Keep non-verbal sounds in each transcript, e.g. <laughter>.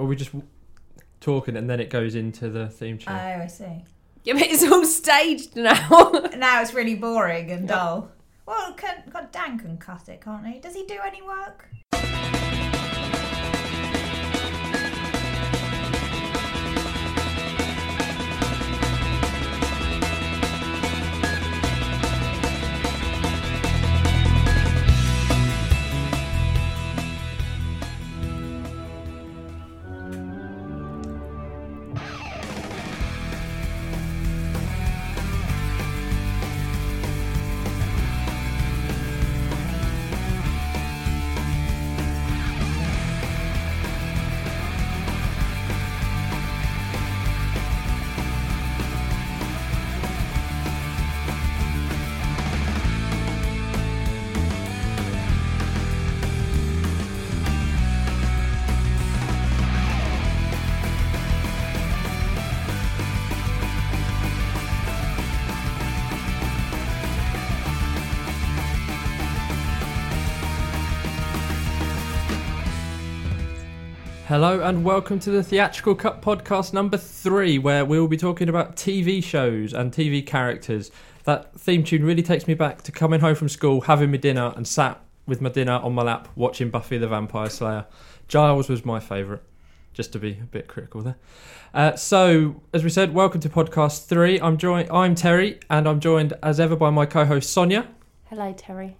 Well, we just w- talking and then it goes into the theme Oh. I see. Yeah, but it's all staged now. <laughs> Now it's really boring and dull. Well, can, God, Dan can cut it, can't he? Does he do any work? Hello and welcome to the Theatrical Cut podcast number three, where we will be talking about TV shows and TV characters. That theme tune really takes me back to coming home from school, having my dinner, and sat with my dinner on my lap watching Buffy the Vampire Slayer. Giles was my favourite, just to be a bit critical there. Uh, so, as we said, welcome to podcast three. I'm joined. I'm Terry, and I'm joined as ever by my co-host Sonia. Hello, Terry.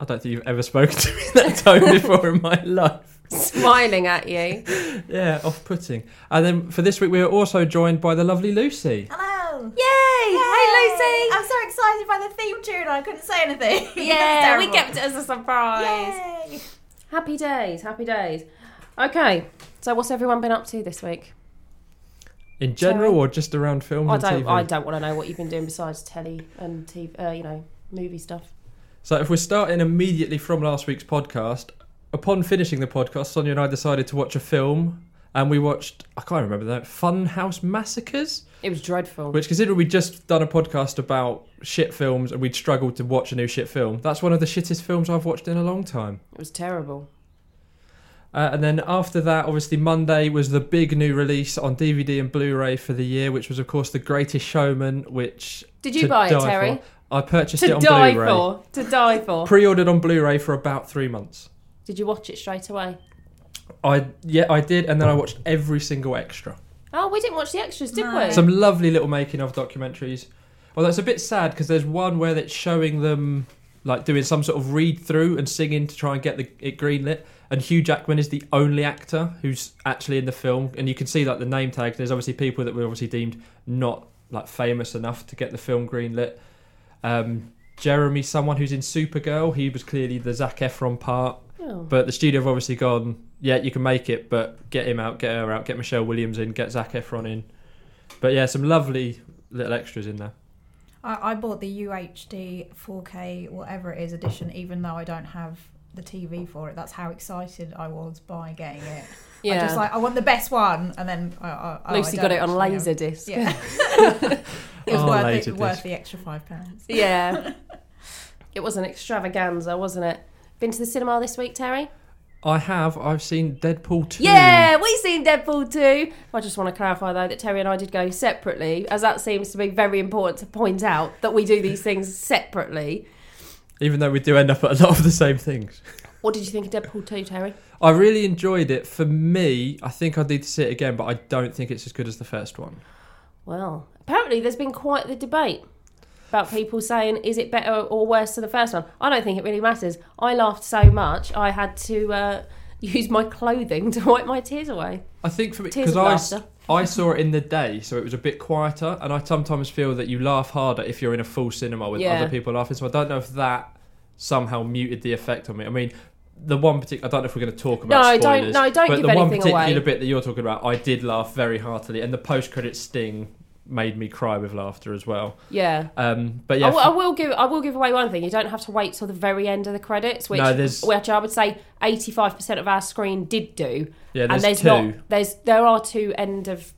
I don't think you've ever spoken to me in <laughs> that tone before in my life. <laughs> Smiling at you. Yeah, off-putting. And then for this week, we are also joined by the lovely Lucy. Hello. Yay! Hey, Lucy. I'm so excited by the theme tune. I couldn't say anything. <laughs> Yeah, we kept it as a surprise. Yay. Happy days, happy days. Okay, so what's everyone been up to this week? In general, Sorry. or just around film I and don't. TV? I don't want to know what you've been doing besides telly and TV. Uh, you know, movie stuff. So if we're starting immediately from last week's podcast, upon finishing the podcast, Sonia and I decided to watch a film, and we watched I can't remember that Funhouse Massacres, It was dreadful. which considering we'd just done a podcast about shit films and we'd struggled to watch a new shit film, that's one of the shittest films I've watched in a long time. It was terrible. Uh, and then after that, obviously Monday was the big new release on DVD and Blu-ray for the year, which was of course The Greatest Showman, which Did you to buy it, die Terry? for. I purchased it To on die Blu-ray. for. To die for. Pre-ordered on Blu-ray for about three months. Did you watch it straight away? I yeah I did, and then I watched every single extra. Oh, we didn't watch the extras, did No. we? Some lovely little making of documentaries. Although it's a bit sad because there's one where it's showing them like doing some sort of read through and singing to try and get the, it greenlit. And Hugh Jackman is the only actor who's actually in the film, and you can see like the name tag. There's obviously people that were obviously deemed not like famous enough to get the film greenlit. Um, Jeremy, someone who's in Supergirl, he was clearly the Zac Efron part. Oh. But the studio have obviously gone, yeah, you can make it, but get him out, get her out, get Michelle Williams in, get Zac Efron in. But yeah, some lovely little extras in there. I, I bought the UHD 4K whatever it is edition, even though I don't have the TV for it. That's how excited I was by getting it. I yeah. just like I want the best one, and then I, I, oh, Lucy I got it on actually have- Laserdisc. Yeah, <laughs> it was Oh, worth, it, worth the extra five pounds. Yeah. <laughs> it was an extravaganza, wasn't it? Been to the cinema this week, Terry? I have, I've seen Deadpool 2. Yeah, we've seen Deadpool 2. I just want to clarify, though, that Terry and I did go separately, as that seems to be very important to point out that we do these things separately. Even though we do end up at a lot of the same things. What did you think of Deadpool 2, Terry? I really enjoyed it. For me, I think I'd need to see it again, but I don't think it's as good as the first one. Well, apparently there's been quite the debate about people saying, is it better or worse than the first one? I don't think it really matters. I laughed so much, I had to uh, <laughs> use my clothing to wipe my tears away. I think for me, because I, laughter. <laughs> I saw it in the day, so it was a bit quieter, and I sometimes feel that you laugh harder if you're in a full cinema with Yeah. other people laughing. So I don't know if that somehow muted the effect on me. I mean, the one particular, I don't know if we're going to talk about No, don't- spoilers, no, don't but give the one particular away. bit that you're talking about, I did laugh very heartily, and the post-credit sting made me cry with laughter as well. Yeah. Um, but yeah, I, will, give I will give away one thing. You don't have to wait till the very end of the credits, which No, which I would say eighty five percent of our screen did do. yeah, and there's, there's two. not there's there are two end of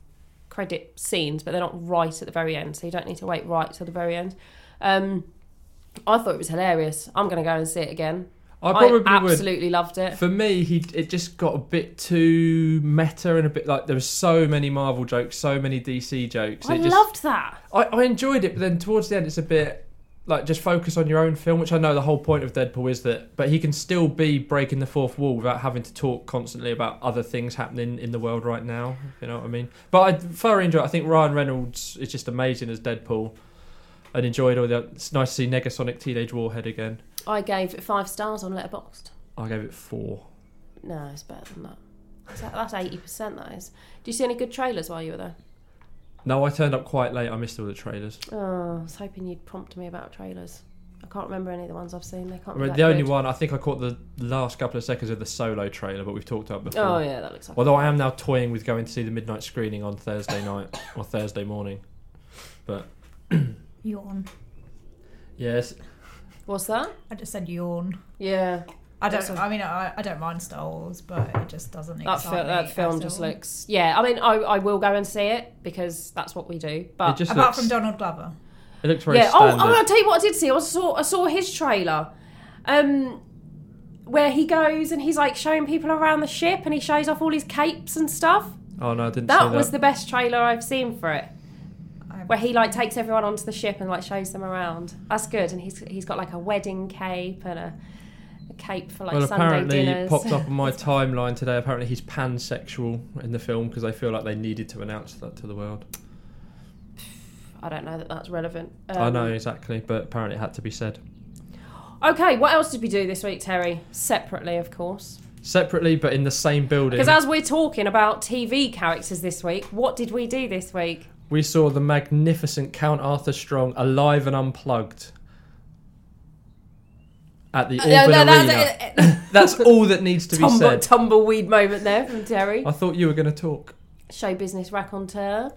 credit scenes, but they're not right at the very end, so you don't need to wait right till the very end. Um, I thought it was hilarious. I'm going to go and see it again. I probably would. absolutely loved it. For me, he it just got a bit too meta and a bit like there was so many Marvel jokes, so many DC jokes. I it just, loved that. I, I enjoyed it, but then towards the end, it's a bit like just focus on your own film, which I know the whole point of Deadpool is that, but he can still be breaking the fourth wall without having to talk constantly about other things happening in the world right now. You know what I mean? But I thoroughly enjoy. It. I think Ryan Reynolds is just amazing as Deadpool. And enjoyed all the. It's nice to see Negasonic Teenage Warhead again. I gave it five stars on Letterboxd. I gave it four. No, it's better than that. Is that- That's eighty percent. That is. Do you see any good trailers while you were there? No, I turned up quite late. I missed all the trailers. Oh, I was hoping you'd prompt me about trailers. I can't remember any of the ones I've seen. They can't. I be mean, that the only one I think I caught the last couple of seconds of the solo trailer, but we've talked about before. Oh yeah, that looks like. Although I am now toying with going to see the midnight screening on Thursday <coughs> night or Thursday morning. But Yawn. yes, What's that? I just said yawn. Yeah, I don't. I mean, I, I don't mind Star Wars, but it just doesn't that, excite fil- me that film at just all. looks. Yeah, I mean, I, I will go and see it because that's what we do. But just Apart looks, from Donald Glover. it looks very yeah. Oh, standard. oh, I'll tell you what I did see. I saw I saw his trailer, um, where he goes and he's like showing people around the ship and he shows off all his capes and stuff. Oh no, I didn't That see that. was the best trailer I've seen for it. I- Where he like takes everyone onto the ship and like shows them around. That's good. And he's he's got like a wedding cape and a, a cape for like well, Sunday apparently dinners. popped up on my <laughs> timeline today. Apparently he's pansexual in the film because they feel like they needed to announce that to the world. I don't know that that's relevant. I Um, know exactly, but apparently it had to be said Okay, what else did we do this week, Terry? Separately, of course. separately, but in the same building. Because as we're talking about TV characters this week, what did we do this week? We saw the magnificent Count Arthur Strong alive and unplugged at the Uh, Auburn no, Arena. that's <laughs> That's all that needs to be tumble, said. tumbleweed moment there from Terry. I thought you were going to talk. Show business raconteur.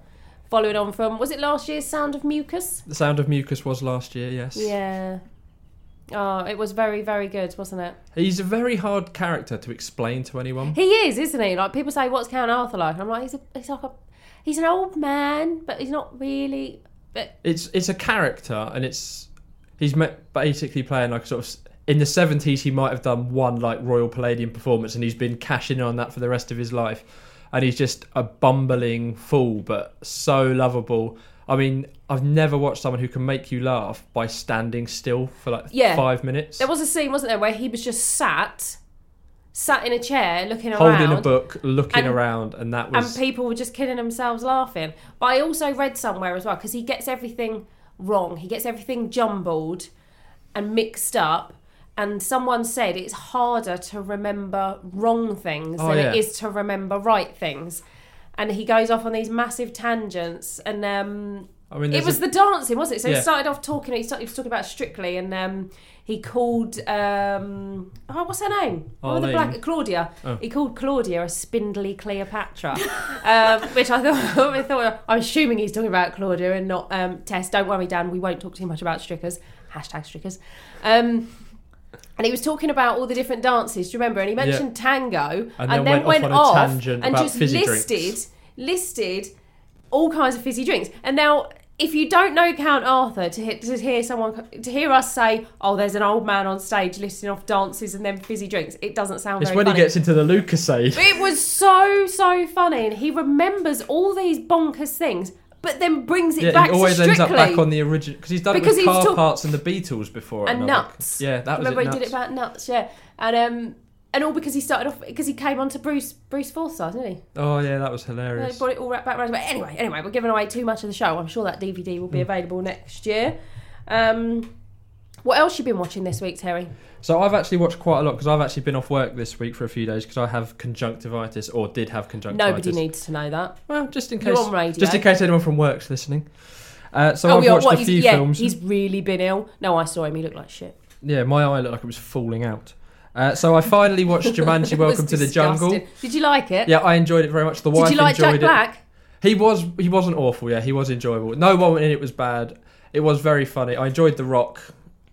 Following on from, was it last year's Sound of Mucus? The Sound of Mucus was last year, yes. Yeah. Oh, it was very, very good, wasn't it? He's a very hard character to explain to anyone. He is, isn't he? Like people say, "What's Count Arthur like?" And I'm like, he's a, he's like a, he's an old man, but he's not really. But It's it's a character, and it's he's basically playing like sort of in the seventies. He might have done one like Royal Palladium performance, and he's been cashing in on that for the rest of his life. And he's just a bumbling fool, but so lovable. I mean, I've never watched someone who can make you laugh by standing still for like Yeah. five minutes, there was a scene, wasn't there, where he was just sat, sat in a chair, looking around, holding a book, looking and- around, and that was. and people were just killing themselves laughing. But I also read somewhere as well because he gets everything wrong. He gets everything jumbled and mixed up. And someone said it's harder to remember wrong things Oh, than yeah. it is to remember right things. And he goes off on these massive tangents. And um, I mean, it was a- the dancing, wasn't it? So Yeah. he started off talking. He, started, talking about Strictly, and um, he called um, oh, what's her name? Of the black Claudia. Oh. He called Claudia a spindly Cleopatra, <laughs> um, which I thought <laughs> I thought I'm assuming he's talking about Claudia and not um, Tess. Don't worry, Dan. We won't talk too much about Strickers. Hashtag Strickers. Um, and he was talking about all the different dances. Do you remember? And he mentioned tango, And then went off on a tangent and just listed listed all kinds of fizzy drinks. And now, if you don't know Count Arthur, to hear, to hear someone to hear us say, "Oh, there's an old man on stage listing off dances and then fizzy drinks," it doesn't sound it's very when funny. he gets into the Lucozade. It was so so funny, and he remembers all these bonkers things, but then brings it back. Yeah, back he always ends up back on the original because he's done Because it with car talk- parts and the Beatles before And another- nuts. Yeah, that was Remember it. he did it about nuts, yeah, and um, and all because he started off because he came on to Bruce Bruce Forsyth, didn't he? Oh yeah, that was They hilarious. brought it all back round. But anyway, anyway, we're giving away too much of the show. I'm sure that DVD will be Hmm. available next year. Um, what else you been watching this week, Terry? So I've actually watched quite a lot because I've actually been off work this week for a few days because I have conjunctivitis or did have conjunctivitis. Nobody needs to know that. Well, just in case, on radio. just in case anyone from work's listening. Uh, so oh, I've yeah, watched what, a few yeah, films. he's really been ill. No, I saw him. He looked like shit. Yeah, my eye looked like it was falling out. Uh, so I finally watched <laughs> Jumanji: Welcome to the Jungle. Did you like it? Yeah, I enjoyed it very much. The Did wife you like enjoyed Jack it. Black? He was he wasn't awful. Yeah, he was enjoyable. No one in it was bad. It was very funny. I enjoyed The Rock,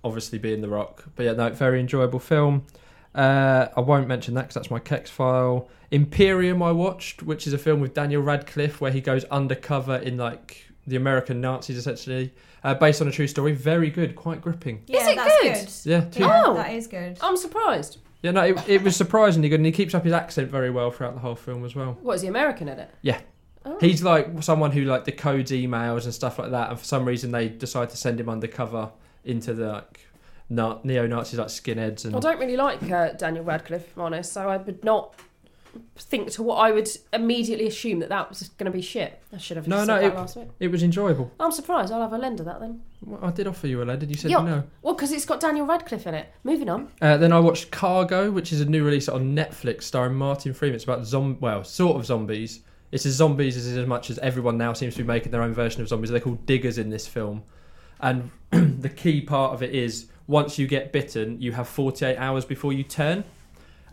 obviously being The Rock. But yeah, no, very enjoyable film. Uh, I won't mention that because that's my Kex file. Imperium I watched, which is a film with Daniel Radcliffe where he goes undercover in like the American Nazis essentially, uh, based on a true story. Very good, quite gripping. Yeah, it that's good? good. Yeah, too- Yeah, Oh. that is good. I'm surprised. yeah. No, it, it was surprisingly good, and he keeps up his accent very well throughout the whole film as well. What is he American in it? Yeah. Oh. He's like someone who like decodes emails and stuff like that, and for some reason they decide to send him undercover into the like na- neo Nazis like skinheads and I don't really like uh, Daniel Radcliffe, if I'm honest, so I would not think to what I would immediately assume that that was going to be shit. I should have No, said no, that it- last week. it was enjoyable. I'm surprised. I'll have a lend of that then. Well, I did offer you a. Did you Yeah. no? Well, because it's got Daniel Radcliffe in it. Moving on. Uh, then I watched Cargo, which is a new release on Netflix starring Martin Freeman. It's about zom well, sort of zombies. It's as zombies as as much as everyone now seems to be making their own version of zombies. They're called diggers in this film, and <clears throat> the key part of it is once you get bitten, you have 48 hours before you turn,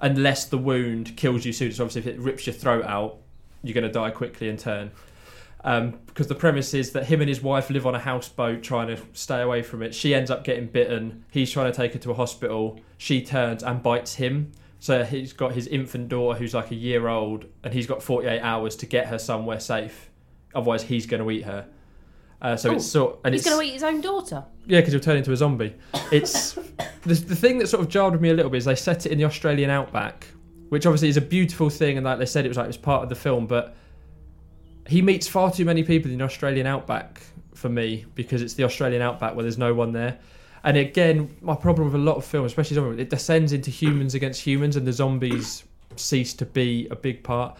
unless the wound kills you soon. So obviously, if it rips your throat out, you're going to die quickly and turn. Um, because the premise is that him and his wife live on a houseboat trying to stay away from it. She ends up getting bitten. He's trying to take her to a hospital. She turns and bites him. So he's got his infant daughter who's like a year old, and he's got 48 hours to get her somewhere safe. Otherwise, he's going to eat her. Uh, so Oh, it's sort and He's it's going to eat his own daughter. yeah, because he'll turn into a zombie. It's <laughs> the, the thing that sort of jarred with me a little bit is they set it in the Australian outback, which obviously is a beautiful thing, and like they said, it was like it was part of the film. But he meets far too many people in the Australian outback for me because it's the Australian outback where there's no one there. And again, my problem with a lot of films, especially zombie, it descends into humans against humans, and the zombies cease to be a big part.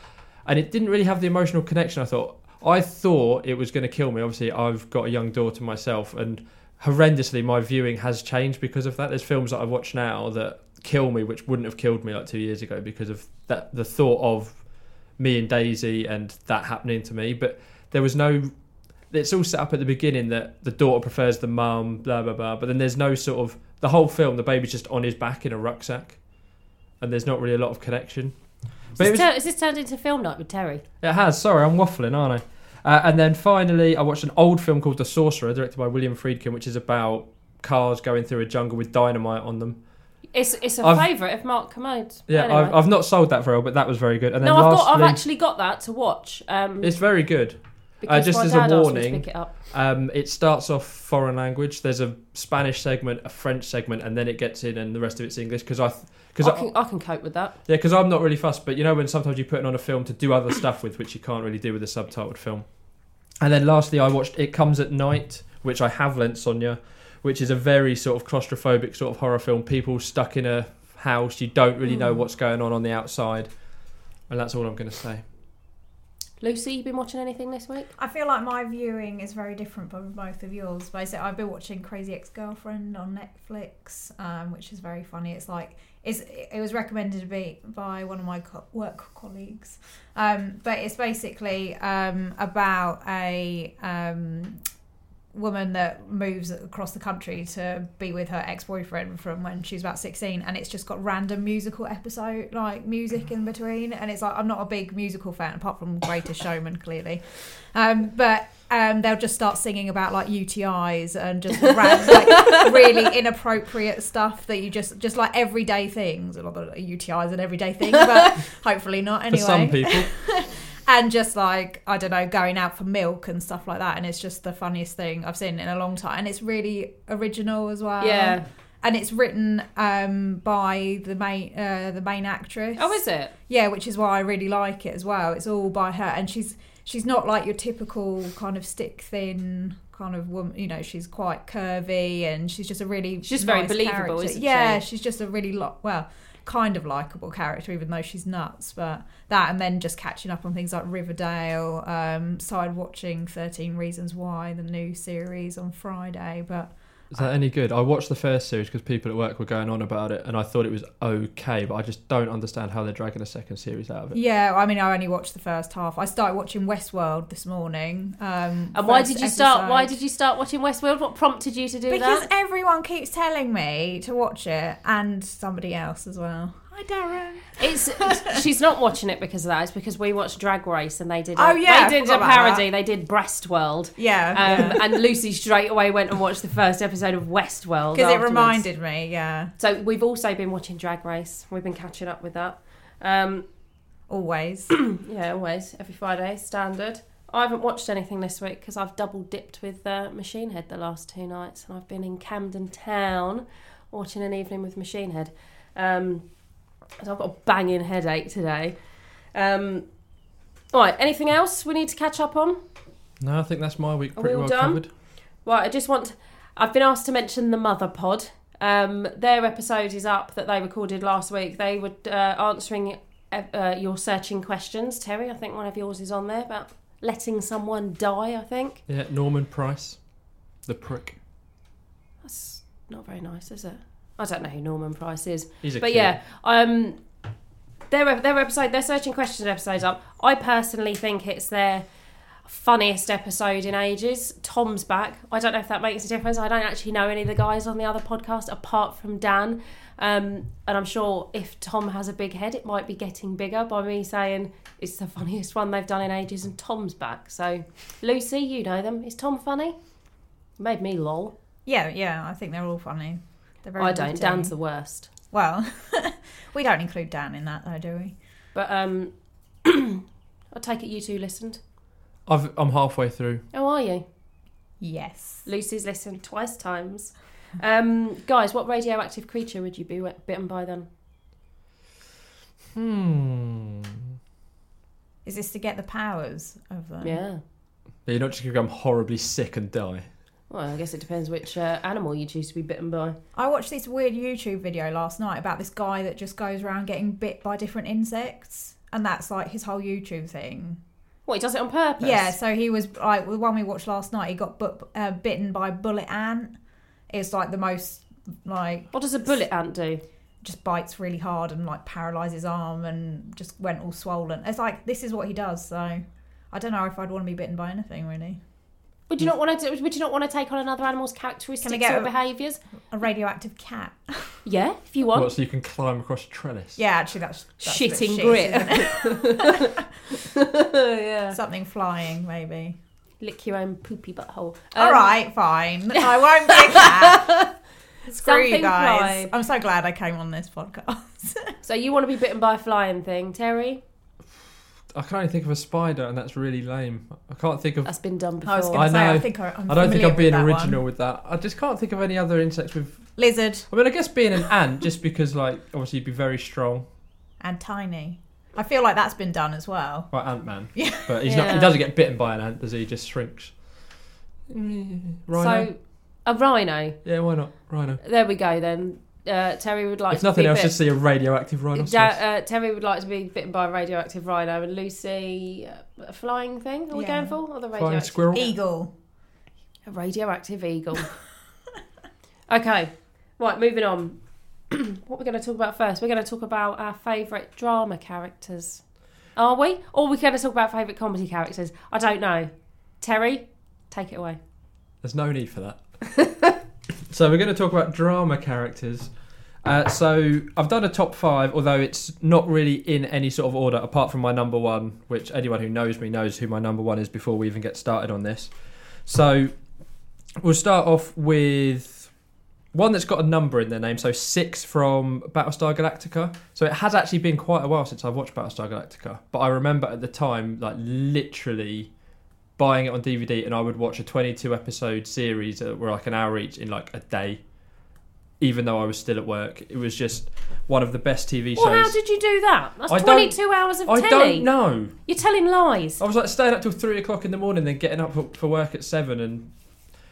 And it didn't really have the emotional connection. I thought. I thought it was going to kill me. Obviously, I've got a young daughter myself, and horrendously, my viewing has changed because of that. There's films that I watch now that kill me, which wouldn't have killed me like two years ago because of that. The thought of me and Daisy and that happening to me, but there was no. It's all set up at the beginning that the daughter prefers the mum, blah blah blah. But then there's no sort of the whole film. The baby's just on his back in a rucksack, and there's not really a lot of connection. But it this, was- tur- is this turned into film night with Terry? it has. Sorry, I'm waffling, aren't I? Uh, and then finally, I watched an old film called The Sorcerer, directed by William Friedkin, which is about cars going through a jungle with dynamite on them. It's it's a I've- favourite of Mark Kermode's. Yeah, Anyway. I've, I've not sold that very well, but that was very good. And then no, I've got. I've actually got that to watch. Um, it's very good. Because just as a dad asked me to warning, it. Um, it starts off foreign language. There's a Spanish segment, a French segment, and then it gets in, and the rest of it's English. Because I, because I can, I can cope with that. Yeah, because I'm not really fussed, but you know when sometimes you put it on a film to do other stuff with, which you can't really do with a subtitled film. And then lastly, I watched It Comes at Night, which I have lent Sonia, which is a very sort of claustrophobic sort of horror film. People stuck in a house, you don't really know Mm. what's going on on the outside, and that's all I'm going to say. Lucy, you been watching anything this week? I feel like my viewing is very different from both of yours. Basically, I've been watching Crazy Ex-Girlfriend on Netflix, um, which is very funny. It's like it's, it was recommended to me by one of my co- work colleagues, um, but it's basically um, about a um, woman that moves across the country to be with her ex-boyfriend from when she was about 16 and it's just got random musical episode like music in between and it's like i'm not a big musical fan apart from greatest showman clearly. Um, but um, they'll just start singing about like utis and just ran, like <laughs> really inappropriate stuff that you just just like everyday things. A lot of utis is an everyday thing but <laughs> hopefully not anyway For some people, <laughs> and just like I don't know, going out for milk and stuff like that. And it's just the funniest thing I've seen in a long time, and it's really original as well. yeah. and it's written um, by the main uh, the main actress. Oh, is it? Yeah, which is why I really like it as well. It's all by her, and she's she's not like your typical kind of stick thin kind of woman. You know, she's quite curvy, and she's just a really She's just very believable, character. yeah, she? she's just a really lot. well kind of likable character, even though she's nuts. But that, and then just catching up on things like Riverdale. Um, watching Thirteen Reasons Why, the new series on Friday, but. Is that any good? I watched the first series because people at work were going on about it, and I thought it was okay, but I just don't understand how they're dragging a second series out of it. Yeah, I mean, I only watched the first half. I started watching Westworld this morning. Um, And why did you start? Why did you start watching Westworld? What prompted you to do Because that? Because everyone keeps telling me to watch it, and somebody else as well. Hi, Darren. It's she's not watching it because of that. It's because we watched Drag Race and they did. A, Oh, yeah, they did a parody. They did Breast World. Yeah, Um, and Lucy straight away went and watched the first episode of Westworld because it reminded me. Yeah, So we've also been watching Drag Race. We've been catching up with that. Um, always. <clears throat> yeah, always every Friday, standard. I haven't watched anything this week because I've double dipped with uh, Machine Head the last two nights, and I've been in Camden Town watching an evening with Machine Head. Um, so I've got a banging headache today. Um, all right, anything else we need to catch up on? No, I think that's my week Are pretty we well done? covered. Well, I just want. I've been asked to mention the Mother Pod. Um, their episode is up that they recorded last week. They were uh, answering uh, uh, your searching questions. Terry, I think one of yours is on there about letting someone die. I think Yeah, Norman Price, the prick. that's not very nice, is it? I don't know who Norman Price is. He's a but kid. yeah, um, their their episode, their searching questions episode's up. I personally think it's their funniest episode in ages. Tom's back. I don't know if that makes a difference. I don't actually know any of the guys on the other podcast apart from Dan. Um, and I'm sure if Tom has a big head, it might be getting bigger by me saying it's the funniest one they've done in ages, and Tom's back. So, Lucy, you know them. Is Tom funny? Made me lol. Yeah, yeah, I think they're all funny. They're very I don't. witty. Dan's the worst. Well, <laughs> we don't include Dan in that though, do we? But um, <clears throat> I take it you two listened. I've, I'm halfway through. How are you? Yes. Lucy's listened twice times. Um, guys, what radioactive creature would you be bitten by then? Hmm. Is this to get the powers of them? Yeah. But you're not just going to become horribly sick and die. Well, I guess it depends which uh, animal you choose to be bitten by. I watched this weird YouTube video last night about this guy that just goes around getting bit by different insects, and that's like his whole YouTube thing. Well, he does it on purpose? Yeah, so he was like the one we watched last night. He got but, uh, bitten by a bullet ant. It's like the most like What does a bullet ant do? just bites really hard and like paralyzes arm and just went all swollen. It's like this is what he does. So I don't know if I'd want to be bitten by anything really. Would you not want to? Would you not want to take on another animal's characteristics get or a- behaviours? A radioactive cat. Yeah, if you want. What, so you can climb across a trellis? Yeah, actually, that's, that's a bit Shitting shit, grit. isn't it? <laughs> yeah. Something flying, maybe. Lick your own poopy butthole. All Um, right, fine. <laughs> I won't be a cat. <laughs> Screw you Something guys. fly. I'm so glad I came on this podcast. So you want to be bitten by a flying thing, Terry? I can only think of a spider, and that's really lame. I can't think of. That's been done before. I was going I to say, I know. think I, I'm I don't think I'm being with original one. with that. I just can't think of any other insects with. Lizard I mean, I guess being an ant, just because, like, obviously you'd be very strong. and tiny. I feel like that's been done as well. Like Ant Man. Yeah. But he's not. He doesn't get bitten by an ant, does he? He just shrinks. Mm, Rhino. So a rhino. yeah, why not? Rhino. There we go then. Uh, Terry would like if to nothing be else, bit- just see a radioactive rhinoceros. Ja- uh, Terry would like to be bitten by a radioactive rhino, and Lucy uh, a flying thing. Are we Yeah. going for or the Flying radioactive? squirrel. Eagle. A radioactive eagle. <laughs> okay, right. Moving on. <clears throat> what we're going to talk about first? We're going to talk about our favourite drama characters. Are we? Or we're going to talk about favourite comedy characters? I don't know. Terry, take it away. There's no need for that. <laughs> so we're going to talk about drama characters. Uh, so I've done a top five, although it's not really in any sort of order, apart from my number one, which anyone who knows me knows who my number one is before we even get started on this. So we'll start off with one that's got a number in their name, so six from Battlestar Galactica. So it has actually been quite a while since I've watched Battlestar Galactica, but I remember at the time, like literally buying it on DVD, and I would watch a 22 episode series uh, that were like an hour each in like a day, even though I was still at work. It was just one of the best TV shows. Well, how did you do that? That's I 22 hours of I telly. don't know. You're telling lies. I was like staying up till three o'clock in the morning, then getting up for, for work at seven, and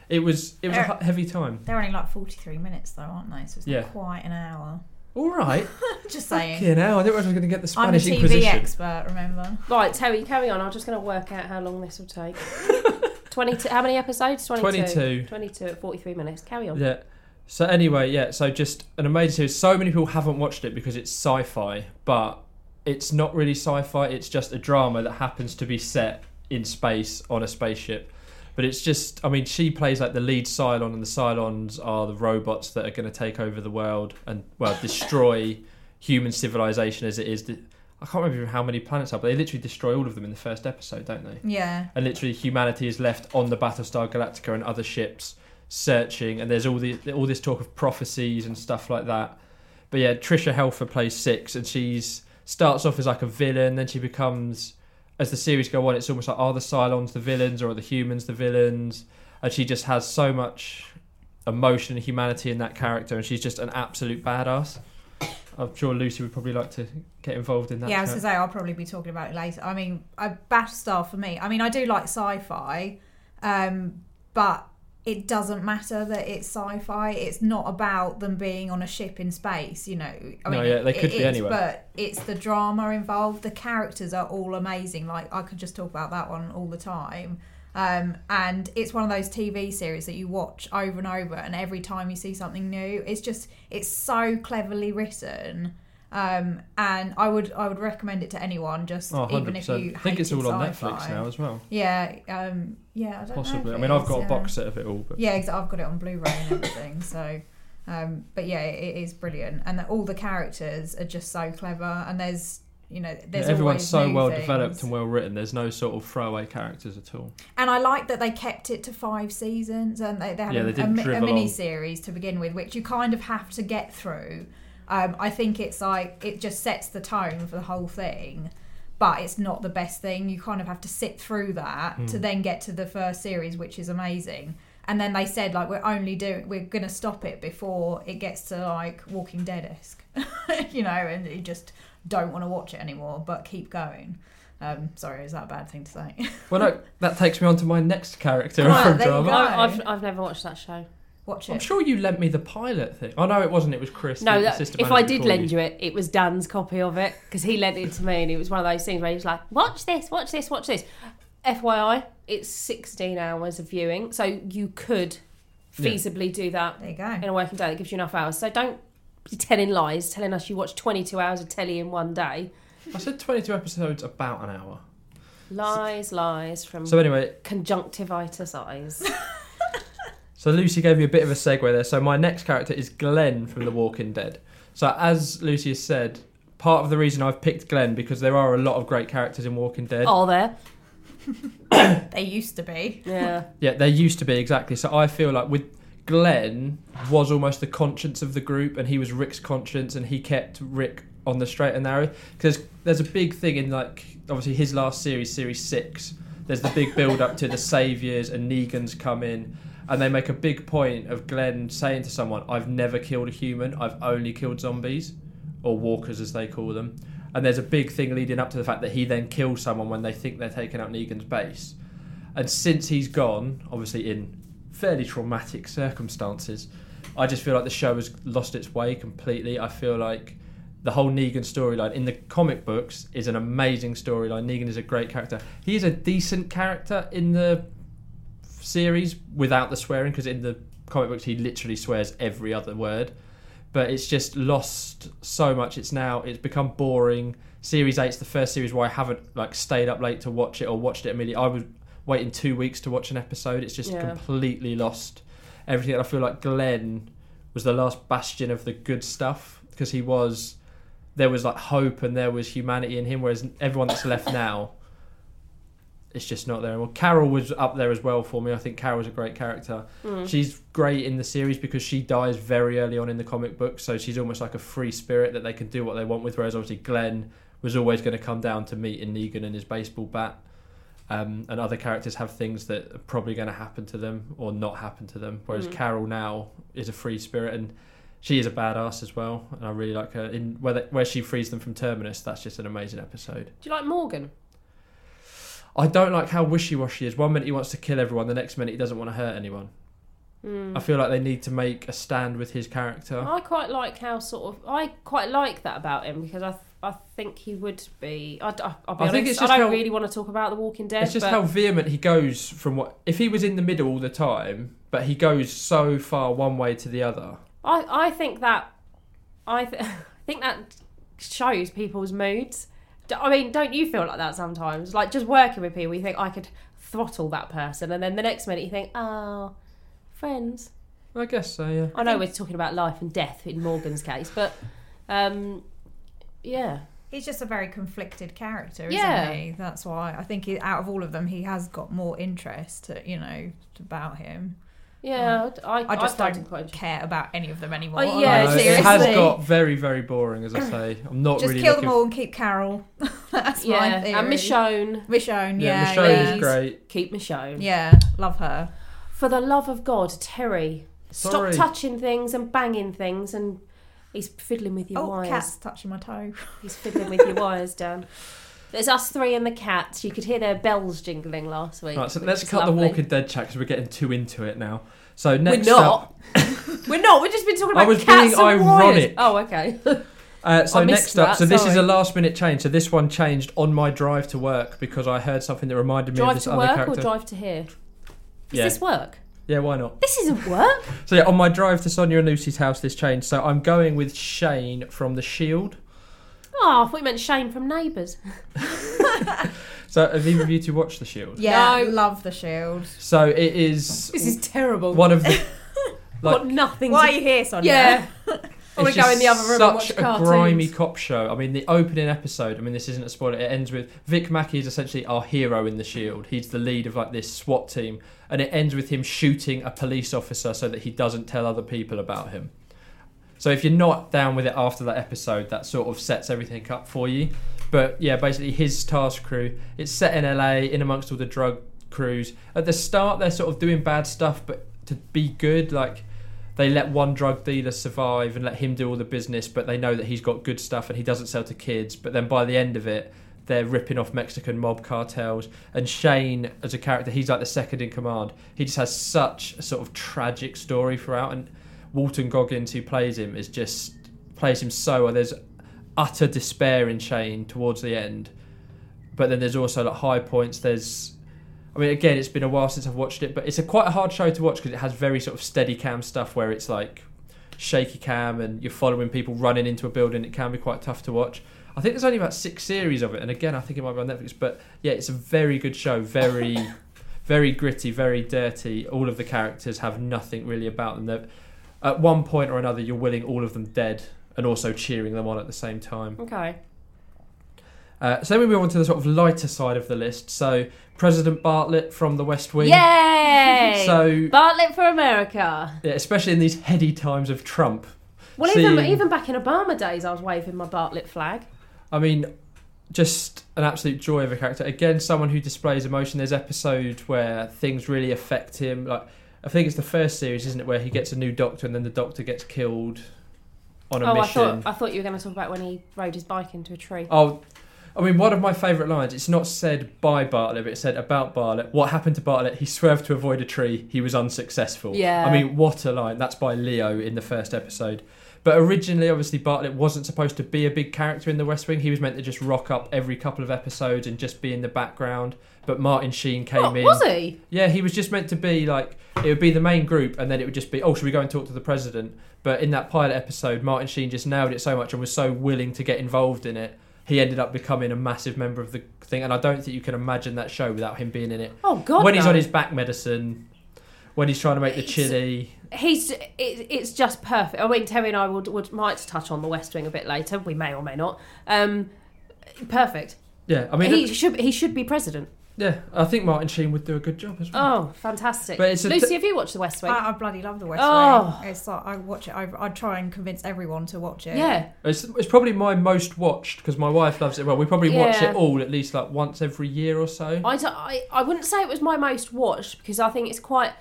it was it was a There- he- heavy time. They're only like 43 minutes though, aren't they? So it's Yeah. not quite an hour. All right, <laughs> Just saying. you know, I didn't realize I was going to get the I'm a Spanish TV Inquisition. expert, remember? Right, Terry, carry on. I'm just going to work out how long this will take. <laughs> 22. How many episodes? 22. 22. 22 at 43 minutes. Carry on. Yeah. So anyway, yeah. So just an amazing series. So many people haven't watched it because it's sci-fi, but it's not really sci-fi. It's just a drama that happens to be set in space on a spaceship. But it's just, I mean, she plays like the lead Cylon, and the Cylons are the robots that are going to take over the world and well <laughs> destroy human civilization as it is. I can't remember how many planets are, but they literally destroy all of them in the first episode, don't they? Yeah. and literally humanity is left on the Battlestar Galactica and other ships searching, and there's all the all this talk of prophecies and stuff like that. But yeah, Tricia Helfer plays six, and she's starts off as like a villain, then she becomes as the series go on, it's almost like are the Cylons the villains or are the humans the villains? And she just has so much emotion and humanity in that character, and she's just an absolute badass. I'm sure Lucy would probably like to get involved in that. yeah, I was gonna say I'll probably be talking about it later. I mean, a Battlestar for me. I mean, I do like sci-fi, um, but it doesn't matter that it's sci-fi. It's not about them being on a ship in space. You know, I No, mean, yeah, they could be is, anywhere. But it's the drama involved. The characters are all amazing. Like I could just talk about that one all the time. Um, and it's one of those TV series that you watch over and over, and every time you see something new, it's just it's so cleverly written. Um, and I would I would recommend it to anyone, just Oh, even if you I think it's all on sci-fi. Netflix now as well. Yeah, um, yeah, I don't Possibly. I mean, I've is, got a box set of it all, but Yeah, I've got it on Blu-ray and everything. so, um, but yeah, it, it is brilliant, and all the characters are just so clever. And there's, you know, there's everyone's so well things. developed and well written. There's no sort of throwaway characters at all. And I like that they kept it to five seasons, and they, they had Yeah, a, they a, a mini series to begin with, which you kind of have to get through. Um, I think it's like it just sets the tone for the whole thing, but it's not the best thing. You kind of have to sit through that Hmm. to then get to the first series, which is amazing. And then they said like we're only doing we're gonna stop it before it gets to like Walking Dead esque, <laughs> you know, and you just don't want to watch it anymore, but keep going. Um, sorry, is that a bad thing to say? Well, no, that takes me on to my next character Right, from there you drama. go. I, I've, I've never watched that show. Watch I'm sure you lent me the pilot thing. Oh no, it wasn't. It was Chris. No, that, assistant if I did before lend you it, it was Dan's copy of it because he lent it to me, and it was one of those things where he was like, "Watch this, watch this, watch this." FYI, it's 16 hours of viewing, so you could Yeah. feasibly do that There you go. in a working day. That gives you enough hours. So don't be telling lies, telling us you watch 22 hours of telly in one day. I said 22 episodes, about an hour. Lies, lies from So anyway, conjunctivitis eyes. <laughs> So Lucy gave me a bit of a segue there. So my next character is Glenn from The Walking Dead. So as Lucy has said, part of the reason I've picked Glenn because there are a lot of great characters in Walking Dead. Are there. <coughs> They used to be. Yeah. Yeah, there used to be exactly. So I feel like with Glenn was almost the conscience of the group, and he was Rick's conscience, and he kept Rick on the straight and narrow. Because there's a big thing in like obviously his last series, series six. There's the big build up to the saviors, and Negan's come in, and they make a big point of Glenn saying to someone, "I've never killed a human. I've only killed zombies, or walkers as they call them." And there's a big thing leading up to the fact that he then kills someone when they think they're taking out Negan's base. And since he's gone, obviously in fairly traumatic circumstances, I just feel like the show has lost its way completely. I feel like the whole Negan storyline in the comic books is an amazing storyline. Negan is a great character. He is a decent character in the series without the swearing, because in the comic books he literally swears every other word. But it's just lost so much. It's now it's become boring. Series eight's the first series where I haven't like stayed up late to watch it or watched it immediately. I was waiting two weeks to watch an episode. It's just Yeah. completely lost everything. And I feel like Glenn was the last bastion of the good stuff because he was there was like hope and there was humanity in him, whereas everyone that's left now, it's just not there anymore. Carol was up there as well for me. I think Carol's a great character. Mm. She's great in the series because she dies very early on in the comic book, so she's almost like a free spirit that they can do what they want with. Whereas obviously Glenn was always going to come down to meeting Negan and his baseball bat. Um, and other characters have things that are probably going to happen to them or not happen to them. Whereas Mm. Carol now is a free spirit and she is a badass as well. And I really like her. In where, they, where she frees them from Terminus, that's just an amazing episode. Do you like Morgan? I don't like how wishy washy he is. One minute he wants to kill everyone, the next minute he doesn't want to hurt anyone. Mm. I feel like they need to make a stand with his character. I quite like how sort of I quite like that about him because I th- I think he would be. I, will be I honest. think it's I just don't how- really want to talk about The Walking Dead. It's just but how vehement he goes from what if he was in the middle all the time, but he goes so far one way to the other. I I think that I th- <laughs> I think that shows people's moods. D- I mean, don't you feel like that sometimes? Like just working with people, you think I could throttle that person, and then the next minute you think, oh, friends. I guess so, yeah. I know we're talking about life and death in Morgan's case, but um, yeah. He's just a very conflicted character, isn't Yeah. he? That's why I think he, out of all of them, he has got more interest, you know, about him. Yeah, oh. I, I, I just I don't quite care about any of them anymore. Oh, yeah, No, Like, it has got very, very boring, as I say. I'm not Just really kill looking them all and keep Carol. <laughs> That's Yeah, my theory. and Michonne, Michonne, Yeah, yeah, Michonne's yeah. great. keep Michonne. Yeah, love her. For the love of God, Terry, Sorry. stop touching things and banging things, and he's fiddling with your oh, wires. cat's touching my toe. He's fiddling with your wires, Dan. <laughs> There's us three and the cats. You could hear their bells jingling last week. Right, so let's cut lovely. the Walking Dead chat because we're getting too into it now. So next We're not. up, <laughs> We're not. We've just been talking I about was cats being and ironic. wires. Oh, okay. <laughs> uh, so I next up, that, so this is a last minute change. So this one changed on my drive to work because I heard something that reminded me of drive this to other work character. or drive to here? Does Yeah. this work? Yeah, why not? This isn't work. <laughs> So yeah, on my drive to Sonia and Lucy's house, this changed. So I'm going with Shane from The Shield. Oh, I thought you meant Shane from Neighbours. <laughs> So have either of you two watched The Shield? Yeah, No. love the shield. So it is This is terrible. one of the <laughs> like Got nothing Why to are you here, Sonia? Yeah. <laughs> I want It's to go in the other room and watch such a cartoons. grimy cop show. I mean, the opening episode. I mean, this isn't a spoiler. It ends with Vic Mackey is essentially our hero in the Shield. He's the lead of like this SWAT team, and it ends with him shooting a police officer so that he doesn't tell other people about him. So if you're not down with it after that episode, that sort of sets everything up for you. But yeah, basically his task crew. It's set in LA, in amongst all the drug crews. At the start, they're sort of doing bad stuff, but to be good, like they let one drug dealer survive and let him do all the business, but they know that he's got good stuff and he doesn't sell to kids. But then by the end of it, they're ripping off Mexican mob cartels. And Shane, as a character, he's like the second in command. He just has such a sort of tragic story throughout. And Walton Goggins, who plays him, is just plays him so well. There's utter despair in Shane towards the end, but then there's also like high points. There's I mean, again, it's been a while since I've watched it, but it's a quite a hard show to watch because it has very sort of steady cam stuff where it's like shaky cam and you're following people running into a building. It can be quite tough to watch. I think there's only about six series of it, and again, I think it might be on Netflix. But yeah, it's a very good show. Very, <laughs> very gritty, very dirty. All of the characters have nothing really about them. They're, at one point or another, you're willing all of them dead and also cheering them on at the same time. Okay. Uh, so then we move on to the sort of lighter side of the list. So President Bartlet from The West Wing. Yay! So Bartlet for America. yeah, especially in these heady times of Trump. Well, even Seeing- even back in Obama days, I was waving my Bartlet flag. I mean, just an absolute joy of a character. Again, someone who displays emotion. There's episode where things really affect him. Like I think it's the first series, isn't it, where he gets a new doctor and then the doctor gets killed on a oh, I mission. thought I thought you were going to talk about when he rode his bike into a tree. Oh, I mean, one of my favourite lines. It's not said by Bartlet, but it's said about Bartlet. What happened to Bartlet? He swerved to avoid a tree. He was unsuccessful. Yeah. I mean, what a line. That's by Leo in the first episode. But originally, obviously, Bartlet wasn't supposed to be a big character in The West Wing. He was meant to just rock up every couple of episodes and just be in the background. But Martin Sheen came What, in. was he? Yeah, he was just meant to be like it would be the main group, and then it would just be oh, should we go and talk to the president? But in that pilot episode, Martin Sheen just nailed it so much and was so willing to get involved in it. He ended up becoming a massive member of the thing, and I don't think you can imagine that show without him being in it. Oh God! when he's on his back medicine, when he's trying to make the chili. he's it, it's just perfect. I mean, Terry and I would, would might touch on the West Wing a bit later. We may or may not. Um, perfect. Yeah, I mean, he should he should be president. Yeah, I think Martin Sheen would do a good job as well. Oh, fantastic! But it's a Lucy, t- have you watched the West Wing? I, I bloody love the West Oh. Wing. It's like I watch it. I, I try and convince everyone to watch it. yeah. It's, it's probably my most watched because my wife loves it. Well, we probably watch Yeah. it all at least like once every year or so. I, don't- I, I wouldn't say it was my most watched because I think it's quite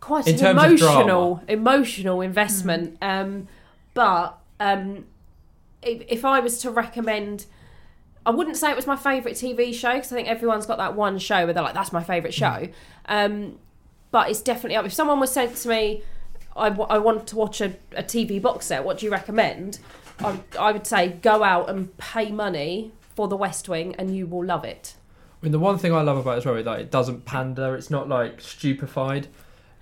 quite In an terms of emotional emotional investment. Um, but um, if, if I was to recommend, I wouldn't say it was my favourite TV show because I think everyone's got that one show where they're like, "That's my favourite show." Um, but it's definitely up. If someone was said to me, I, wa- want to watch a, a TV box set, what do you recommend? I, I would say go out and pay money for The West Wing and you will love it. I mean, the one thing I love about it as well is that it doesn't pander. It's not like stupefied.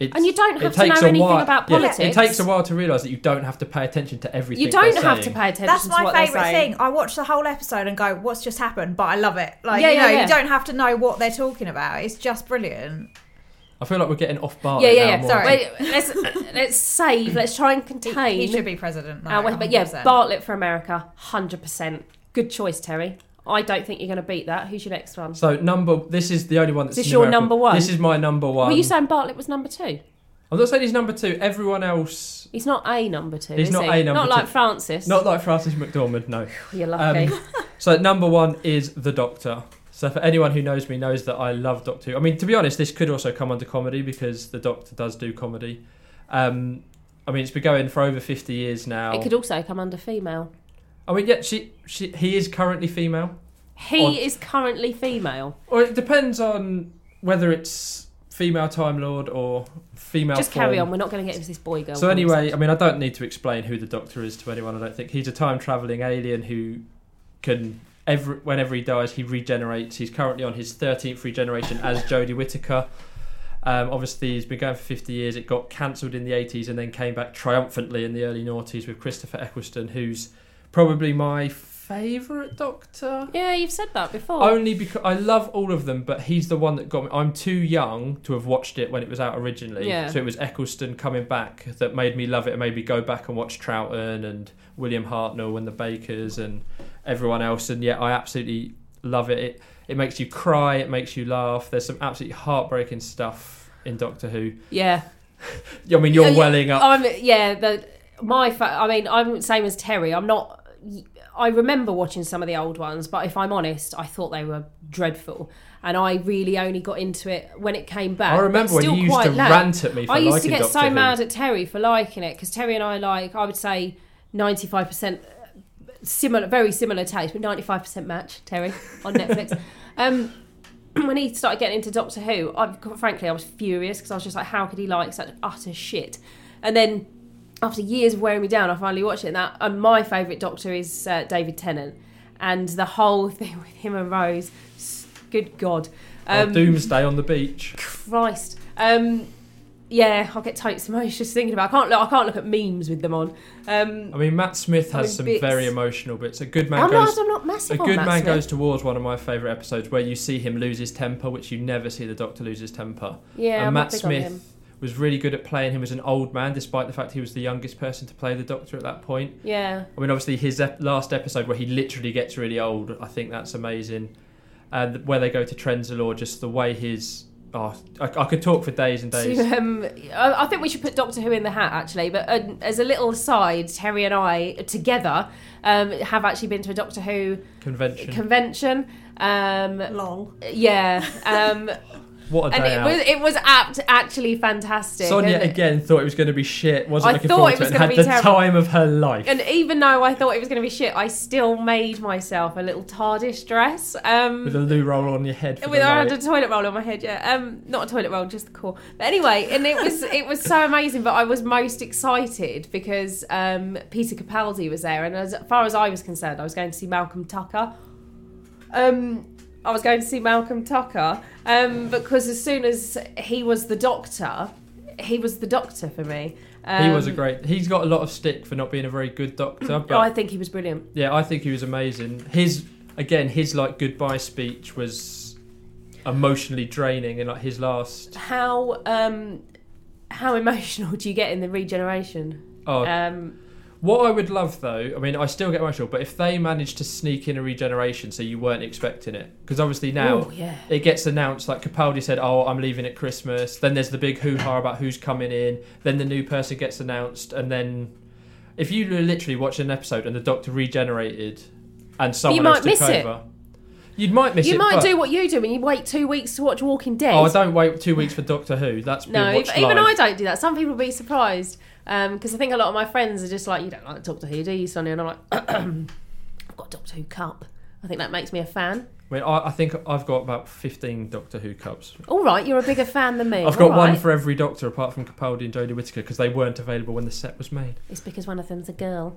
It's, And you don't have to know anything while- about yeah, politics. It takes a while to realise that you don't have to pay attention to everything. You don't they're have to pay attention That's to my favourite thing. I watch the whole episode and go, "What's just happened?" But I love it. Like Yeah, you yeah, know, yeah. you don't have to know what they're talking about. It's just brilliant. I feel like we're getting off bar. Yeah, yeah, now yeah. Sorry. Wait, let's let's save. Let's try and contain. he should be president. our No, but yeah, Bartlet for America, hundred percent. Good choice, Terry. I don't think you're going to beat that. Who's your next one? So number, this is the only one that's Is this your numerical. number one? This is my number one. Were you saying Bartlet was number two? I'm not saying he's number two. Everyone else, He's not a number two. He's is not he? a number Not like. Francis. not like Frances McDormand, no. You're lucky. Um, <laughs> so number one is the Doctor. So for anyone who knows me knows that I love Doctor Who. I mean, to be honest, this could also come under comedy because the Doctor does do comedy. Um, I mean, it's been going for over 50 years now. it could also come under female. I mean, yeah, she, she, he is currently female. He Or- is currently female. Or it depends on whether it's female Time Lord or female. Just carry form. on. We're not going to get into this boy girl. So anyway, I mean, I don't need to explain who the Doctor is to anyone. I don't think he's a time traveling alien who can every whenever he dies, he regenerates. He's currently on his thirteenth regeneration as Jodie Whittaker. Um, obviously, he's been going for fifty years. It got cancelled in the eighties and then came back triumphantly in the early noughties with Christopher Eccleston, who's probably my favourite Doctor. yeah, you've said that before. Only because I love all of them, but he's the one that got me. I'm too young to have watched it when it was out originally. Yeah. So it was Eccleston coming back that made me love it and made me go back and watch Troughton and William Hartnell and the Bakers and everyone else. And yeah, I absolutely love it. It it makes you cry, it makes you laugh. There's some absolutely heartbreaking stuff in Doctor Who. yeah. <laughs> I mean, you're welling up. I'm yeah. The my fa- I mean, I'm same as Terry. I'm not. I remember watching some of the old ones, but if I'm honest, I thought they were dreadful, and I really only got into it when it came back. I remember when still you used quite to late. rant at me for I used to get Doctor so Who. mad at Terry for liking it because Terry and I like I would say 95 percent similar, very similar taste, but 95 percent match. Terry on Netflix. <laughs> um, <clears throat> when he started getting into Doctor Who, I frankly I was furious because I was just like, how could he like such utter shit? And then after years of wearing me down, I finally watched it. And that and my favourite Doctor is uh, David Tennant, and the whole <laughs> thing with him and Rose. Good God. Oh, Um, Doomsday on the beach. Christ. Um, yeah, I'll get totes emotions <laughs> just thinking about. It. I can't look. I can't look at memes with them on. Um, I mean, Matt Smith I has mean, some bits. very emotional bits. A good man I'm goes. not. I'm not A massive on good man Smith. goes towards one of my favourite episodes where you see him lose his temper, which you never see the Doctor lose his temper. Yeah, and I'm Matt Smith. Was really good at playing him as an old man, despite the fact he was the youngest person to play the Doctor at that point. Yeah, I mean, obviously, his ep- last episode where he literally gets really old, I think that's amazing. And where they go to Trenzalore, just the way his. Oh, I, I could talk for days and days. So, um, I I think we should put Doctor Who in the hat actually. But uh, as a little aside, Terry and I together um, have actually been to a Doctor Who Convention. convention. Um, Lol. yeah, um, <laughs> what a and day it out. was it was apt, actually fantastic. Sonia and, again thought it was going to be shit. Wasn't I looking thought forward it to was it. And gonna had be the terrible. time of her life. And even though I thought it was going to be shit, I still made myself a little TARDIS dress. Um, with a loo roll on your head. For with the I had a toilet roll on my head, yeah. Um, not a toilet roll, just the core. But anyway, and it was it was so amazing. But I was most excited because um, Peter Capaldi was there, and as far as I was concerned, I was going to see Malcolm Tucker. Um, I was going to see Malcolm Tucker um, because as soon as he was the Doctor, he was the Doctor for me. Um, he was a great. He's got a lot of stick for not being a very good doctor, but Oh, I think he was brilliant. yeah, I think he was amazing. His again, his like goodbye speech was emotionally draining, and like his last. How um, how emotional <laughs> do you get in the regeneration? Oh, Um, what I would love though, I mean, I still get emotional, but if they managed to sneak in a regeneration so you weren't expecting it, because obviously now oh, yeah. it gets announced like Capaldi said, "Oh, I'm leaving at Christmas." Then there's the big hoo-ha about who's coming in. Then the new person gets announced, and then if you literally watch an episode and the Doctor regenerated and someone might else took miss it. over, you'd might miss You it. might but- do what you do and you wait two weeks to watch Walking Dead. Oh, I don't wait two weeks for Doctor Who. That's no, even, even I don't do that. Some people will be surprised Um, because I think a lot of my friends are just like, "You don't like Doctor Who, do you, Sonia?" And I'm like, <clears throat> "I've got a Doctor Who cup." I think that makes me a fan. I mean, I, I think I've got about fifteen Doctor Who cups. All right, you're a bigger fan than me. I've got All one right. for every Doctor apart from Capaldi and Jodie Whittaker because they weren't available when the set was made. It's because one of them's a girl.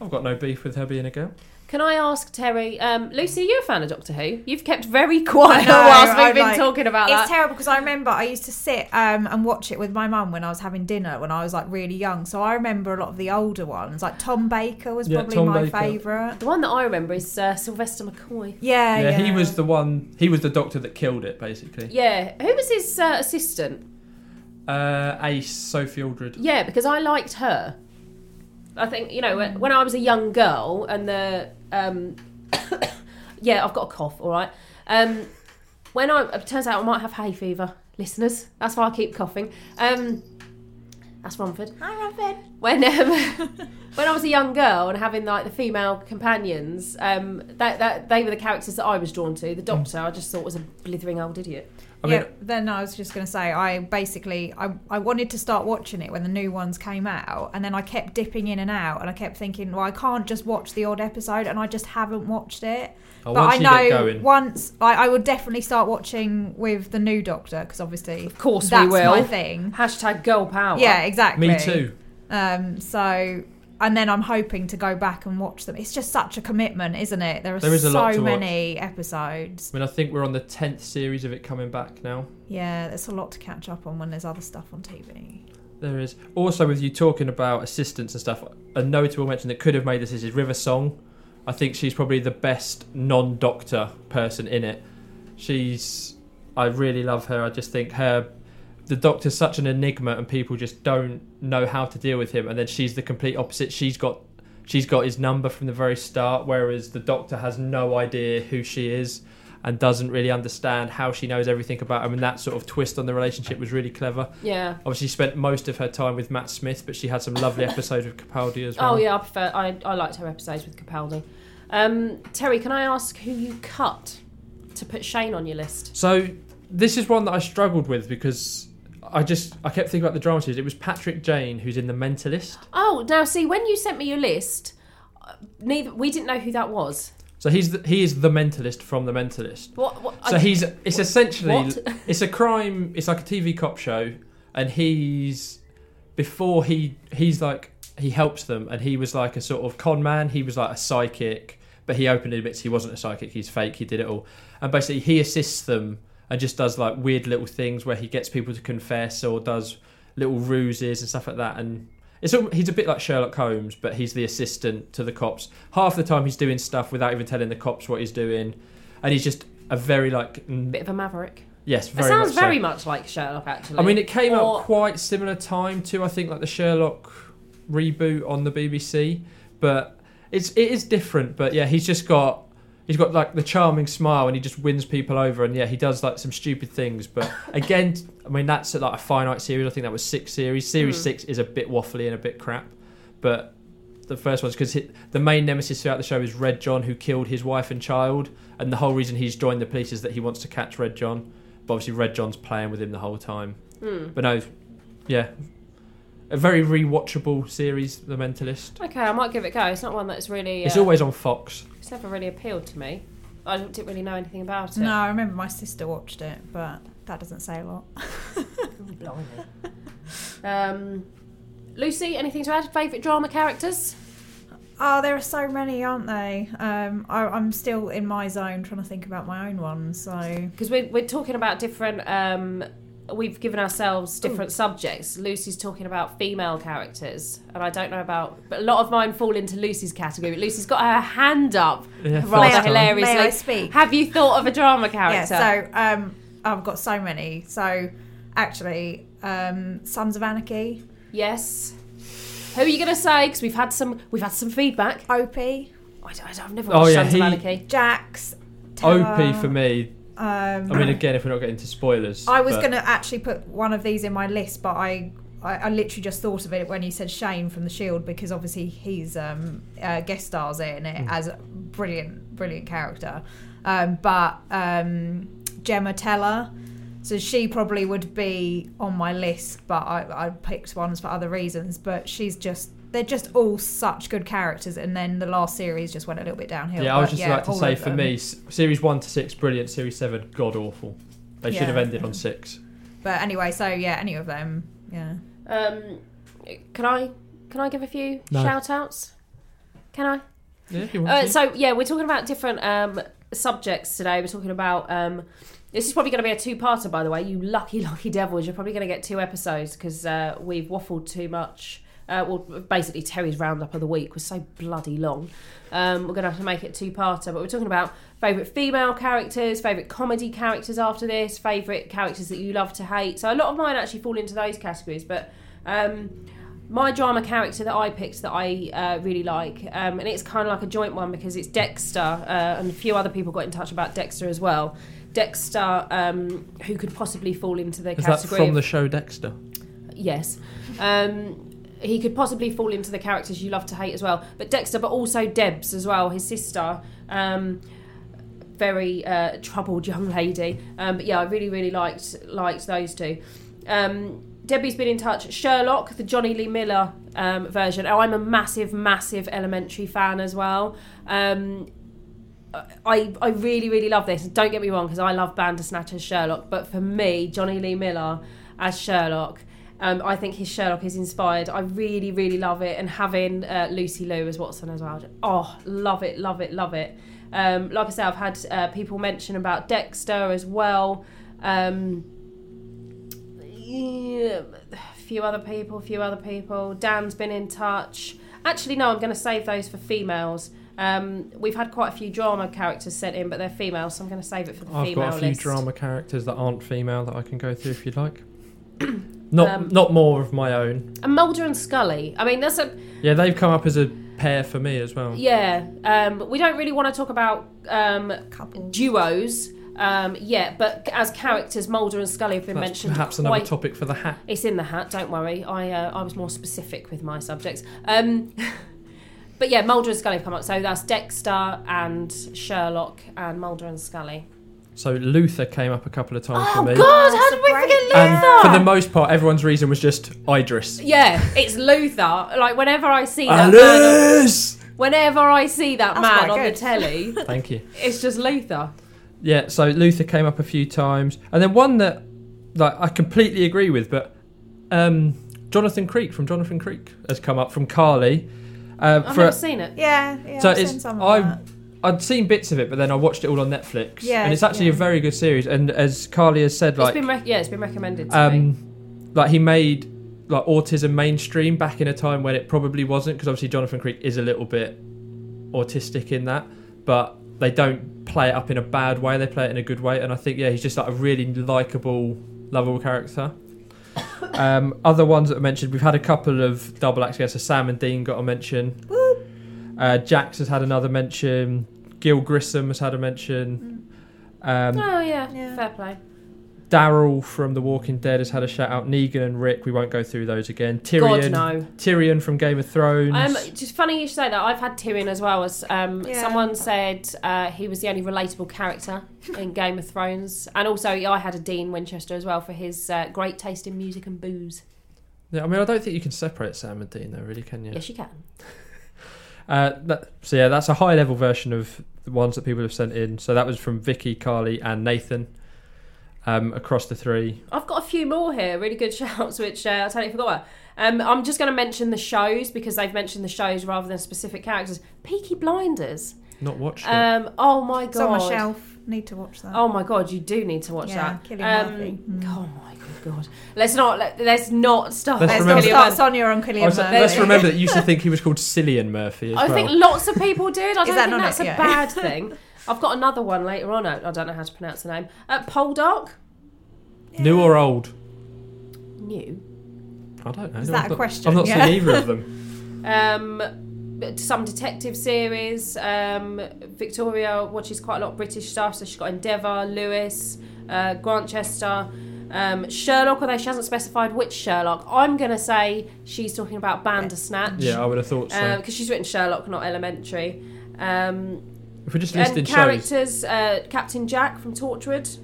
I've got no beef with her being a girl. Can I ask Terry, um, Lucy, are you a fan of Doctor Who? You've kept very quiet know, <laughs> whilst we've I'm been like- talking about It's that. terrible because I remember I used to sit um, and watch it with my mum when I was having dinner when I was like really young. So I remember a lot of the older ones. Like Tom Baker was Yeah, probably Tom my Baker. favourite. the one that I remember is uh, Sylvester McCoy. Yeah, yeah, yeah, he was the one. He was the Doctor that killed it, basically. Yeah, who was his uh, assistant? Uh, Ace, Sophie Aldred. Yeah, because I liked her. I think you know when, when I was a young girl and the um, <coughs> yeah I've got a cough. All right. Um, when I it turns out I might have hay fever. listeners. That's why I keep coughing. Um, that's Romford. Hi, Robin. When um, <laughs> when I was a young girl and having like the female companions, um, that, that they were the characters that I was drawn to. The Doctor, I just thought was a blithering old idiot. I mean, yeah, then I was just going to say, I basically, I, I wanted to start watching it when the new ones came out, and then I kept dipping in and out, and I kept thinking, well, I can't just watch the odd episode, and I just haven't watched it. oh, but once I know once I, I would definitely start watching with the new Doctor because obviously, Of course that's we will. my thing. Hashtag girl power. Yeah, exactly. me too. Um, so, and then I'm hoping to go back and watch them. It's just such a commitment, isn't it? There are There is a lot so to watch. many episodes. I mean, I think we're on the tenth series of it coming back now. Yeah, there's a lot to catch up on when there's other stuff on TV. There is also with you talking about assistants and stuff. A notable mention that could have made this is River Song. I think she's probably the best non-doctor person in it. She's, I really love her. I just think her, the doctor's such an enigma, and people just don't know how to deal with him. And then she's the complete opposite. She's got, she's got his number from the very start, whereas the doctor has no idea who she is. And doesn't really understand how she knows everything about him, and that sort of twist on the relationship was really clever. Yeah. Obviously, she spent most of her time with Matt Smith, but she had some lovely <laughs> episodes with Capaldi as well. Oh yeah, I prefer. I, I liked her episodes with Capaldi. Um, Terry, can I ask who you cut to put Shane on your list? So this is one that I struggled with because I just I kept thinking about the drama series. It was Patrick Jane who's in The Mentalist. Oh, now see, when you sent me your list, neither we didn't know who that was. So he's the, he is the Mentalist from The Mentalist. What? what So he's it's essentially What? <laughs> it's a crime. It's like a TV cop show, and he's before he he's like he helps them, and he was like a sort of con man. He was like a psychic, but he openly admits he wasn't a psychic. He's fake. He did it all, and basically he assists them and just does like weird little things where he gets people to confess or does little ruses and stuff like that. And it's all, he's a bit like Sherlock Holmes, but he's the assistant to the cops. Half the time he's doing stuff without even telling the cops what he's doing, and he's just a very like bit of a maverick. yes, It very sounds much so. very much like Sherlock, actually. I mean, it came Or- out quite similar time to I think like the Sherlock reboot on the BBC, but it's it is different. But yeah, he's just got he's got like the charming smile and he just wins people over. And yeah, he does like some stupid things. But <laughs> again, I mean that's like a finite series. I think that was six series. Series Hmm. six is a bit waffly and a bit crap, but. The first one's because the main nemesis throughout the show is Red John, who killed his wife and child, and the whole reason he's joined the police is that he wants to catch Red John. But obviously, Red John's playing with him the whole time. Hmm. But no, yeah, a very rewatchable series, The Mentalist. Okay, I might give it a go. It's not one that's really. It's uh, always on Fox. It's never really appealed to me. I didn't really know anything about it. No, I remember my sister watched it, but that doesn't say a lot. <laughs> Um, Lucy, anything to add? Favourite drama characters? Oh, there are so many, aren't they? Um, I, I'm still in my zone trying to think about my own ones. So Because we're, we're talking about different. Um, we've given ourselves different subjects. Lucy's talking about female characters, and I don't know about. But a lot of mine fall into Lucy's category. But Lucy's got her hand up Yeah, rather hilariously. may I speak? Have you thought of a drama yeah, character? so um, I've got so many. So actually, um, Sons of Anarchy, yes. Who are you going to say? Because we've had some. We've had some feedback. Opie, I, have never Oh, watched yeah, Sons he- of Anarchy. Jax, OP Tara, for me. Um, I mean, again, if we're not getting to spoilers, I was but- going to actually put one of these in my list, but I, I, I literally just thought of it when you said Shane from The Shield because obviously he's um, uh, guest stars in it Hmm. as a brilliant, brilliant character. Um, but um, Gemma Teller, so she probably would be on my list, but I, I picked ones for other reasons. But she's just. They're just all such good characters, and then the last series just went a little bit downhill. Yeah, I was but just about to say for them. me, series one to six, brilliant. Series seven, god awful. They should have ended on six. But anyway, so yeah, any of them, yeah. Um, can I can I give a few No. shout outs? Can I? Yeah, if you want Uh, to. so yeah, we're talking about different um, subjects today. We're talking about um, this is probably going to be a two-parter, by the way. You lucky, <laughs> lucky devils! You're probably going to get two episodes because uh, we've waffled too much. Uh, well, basically, Terry's roundup of the week was so bloody long. Um, we're going to have to make it two-parter, but we're talking about favourite female characters, favourite comedy characters after this, favourite characters that you love to hate. So a lot of mine actually fall into those categories, but. Um, my drama character that I picked that I uh, really like, um, and it's kind of like a joint one because it's Dexter, uh, and a few other people got in touch about Dexter as well. Dexter, um, who could possibly fall into the Is that category from of the show Dexter? Yes. Um, he could possibly fall into the characters you love to hate as well. But Dexter, but also Debs as well, his sister. Um, very uh, troubled young <laughs> lady. Um, but yeah, I really, really liked liked those two. Um, Debbie's been in touch. Sherlock, the Jonny Lee Miller um, version. Oh, I'm a massive, massive Elementary fan as well. Um, I, I really, really love this. Don't get me wrong, because I love Bandersnatch as Sherlock. But for me, Jonny Lee Miller as Sherlock, um, I think his Sherlock is inspired. I really, really love it. And having uh, Lucy Liu as Watson as well. Oh, love it, love it, love it. Um, like I said, I've had uh, people mention about Dexter as well. Um, yeah, a few other people, a few other people. Dan's been in touch. Actually, no, I'm going to save those for females. Um, we've had quite a few drama characters sent in, but they're female, so I'm going to save it for the females. I've female got a few list. drama characters that aren't female that I can go through if you'd like. <clears throat> not Um, not more of my own. And Mulder and Scully. I mean, that's a Yeah, they've come up as a pair for me as well. yeah. Um, we don't really want to talk about um, Couple. duos um, yet, but as characters, Mulder and Scully have been That's mentioned. perhaps another quite topic for the hat. It's in the hat. Don't worry. I uh, I was more specific with my subjects. Um, <laughs> but yeah, Mulder and Scully have come up. So that's Dexter and Sherlock and Mulder and Scully. So Luther came up a couple of times Oh for me. Oh god! How did we great. forget And Luther? for the most part, everyone's reason was just Idris. yeah, it's Luther. Like whenever I see that man, Alice! whenever I see that That's man quite on the good. telly, <laughs> Thank you. it's just Luther. Yeah, so Luther came up a few times, and then one that like I completely agree with, but um, Jonathan Creek from Jonathan Creek has come up from Carly. Um, I've for never seen it. Yeah, yeah. So I've it's- seen some of I- that. I'd seen bits of it, but then I watched it all on Netflix, Yeah, and it's actually a very good series. And as Carly has said, like it's been rec- yeah, it's been recommended to me. um, like he made like autism mainstream back in a time when it probably wasn't, because obviously Jonathan Creek is a little bit autistic in that, but they don't play it up in a bad way. They play it in a good way, and I think yeah, he's just like a really likable, lovable character. <coughs> um, other ones that I mentioned, we've had a couple of double acts. So Sam and Dean got a mention. Uh, Jax has had another mention. Gil Grissom has had a mention. Um, oh yeah, Yeah. fair play. Daryl from The Walking Dead has had a shout out. Negan and Rick, we won't go through those again. Tyrion, God no. Tyrion from Game of Thrones. Um, just funny you should say that. I've had Tyrion as well. As um, Yeah. someone said, uh, he was the only relatable character in Game of Thrones, and also I had a Dean Winchester as well for his uh, great taste in music and booze. yeah, I mean, I don't think you can separate Sam and Dean, though, really, can you? Yes, you can. Uh, that, so yeah, that's a high level version of the ones that people have sent in. So that was from Vicky, Carly, and Nathan. Um, across the three. I've got a few more here, really good <laughs> shouts, which uh, I totally forgot about. Um, I'm just going to mention the shows because they've mentioned the shows rather than specific characters. Peaky Blinders. Not watched it. Um, oh my god. It's on my shelf. Need to watch that. Oh my god, you do need to watch Yeah, that. Cillian um, Murphy. Mm. Oh my good god. Let's not let, let's not start. Let's Let's remember- not start Murphy. Sonia on Killian was- Murphy. let's remember that you used to <laughs> think he was called Cillian Murphy as I well. think lots of people did. I don't that think that's it? a Yeah. bad <laughs> thing. I've got another one later on. I I don't know how to pronounce the name. Uh, Poldark. New or old? New. I don't know. Is I've that a not- question? I've not Yeah. seen either of them. <laughs> Um, some detective series. Um, Victoria watches quite a lot of British stuff, so she's got Endeavour, Lewis, uh, Grantchester. Um, Sherlock, although she hasn't specified which Sherlock, I'm going to say she's talking about Bandersnatch. Yeah, I would have thought so. because she's written Sherlock, not Elementary. Um, if we're just and listing shows, characters, uh, Captain Jack from Torchwood.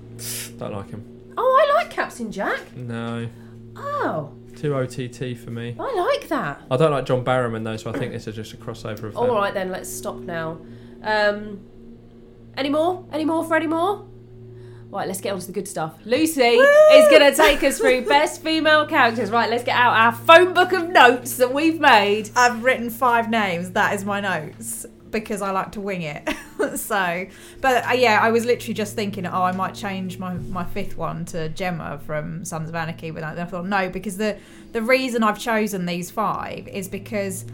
don't like him. Oh, I like Captain Jack. No, Oh, too OTT for me. I like that. I don't like John Barrowman though, so I think this is just a crossover of them. All right then, let's stop now. Um, any more? Any more for any more? Right, let's get on to the good stuff. Lucy is going to take us through <laughs> best female characters. Right, let's get out our phone book of notes that we've made. I've written five names. That is my notes because I like to wing it. <laughs> <laughs> so, but uh, yeah, I was literally just thinking, oh, I might change my, my fifth one to Gemma from Sons of Anarchy, but I thought no, because the the reason I've chosen these five is because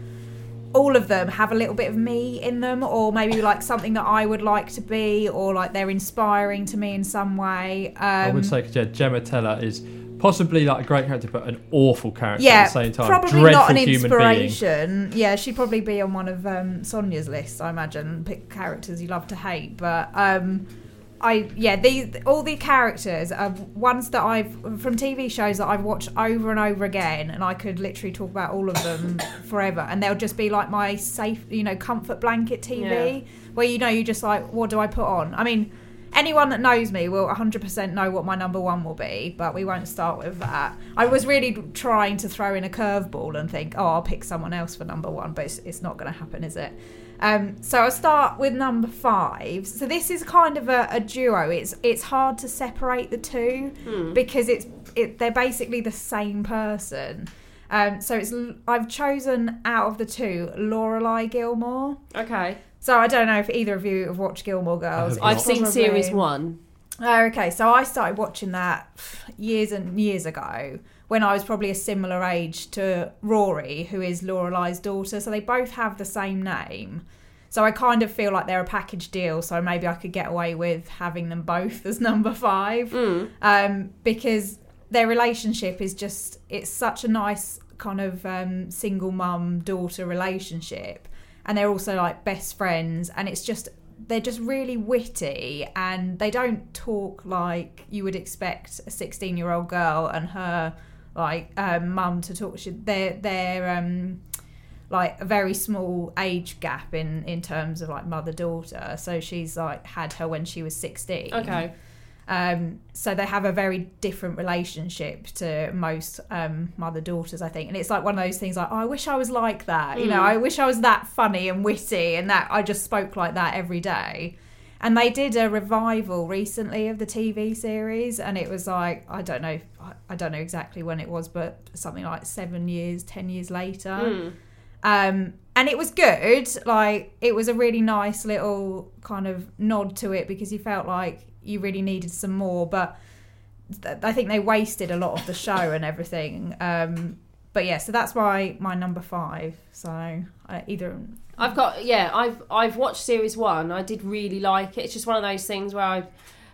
all of them have a little bit of me in them, or maybe like something that I would like to be, or like they're inspiring to me in some way. Um, I would say 'cause, yeah, Gemma Teller is possibly like a great character, but an awful character yeah, at the same time. probably Dreadful not an human being. Yeah, she'd probably be on one of um, Sonia's lists, I imagine. Pick characters you love to hate, but um, I yeah these all the characters are ones that I've from TV shows that I've watched over and over again, and I could literally talk about all of them <coughs> forever, and they'll just be like my safe, you know, comfort blanket TV, where you know you just like what do I put on? I mean, anyone that knows me will 100% know what my number one will be, but we won't start with that. I was really trying to throw in a curveball and think, oh, I'll pick someone else for number one, but it's, it's not going to happen, is it? Um, so I'll start with number five. So this is kind of a, a duo. It's it's hard to separate the two because it's it, they're basically the same person. Um, so it's I've chosen out of the two Lorelai Gilmore. Okay. So I don't know if either of you have watched Gilmore Girls. I've seen Probably- series one. Oh, okay. So I started watching that years and years ago when I was probably a similar age to Rory, who is Lorelai's daughter. So they both have the same name. So I kind of feel like they're a package deal. So maybe I could get away with having them both <laughs> as number five Mm. um, because their relationship is just it's such a nice kind of um, single mum daughter relationship and they're also like best friends and it's just they're just really witty and they don't talk like you would expect a 16 year old girl and her like um, mum to talk. She- they're they're um like a very small age gap in in terms of like mother daughter so she's like had her when she was 16 Okay. Um, so they have a very different relationship to most um, mother daughters, I think. And it's like one of those things like, oh, I wish I was like that. You know, Mm. I wish I was that funny and witty and that I just spoke like that every day. And they did a revival recently of the TV series, and it was like I don't know, I- I don't know exactly when it was, but something like seven years, ten years later Mm. um, and it was good. Like it was a really nice little kind of nod to it because you felt like you really needed some more. But th- I think they wasted a lot of the show and everything. Um, but yeah, so that's my my number five. So uh, either I've got yeah. I've I've watched series one. I did really like it. It's just one of those things where I've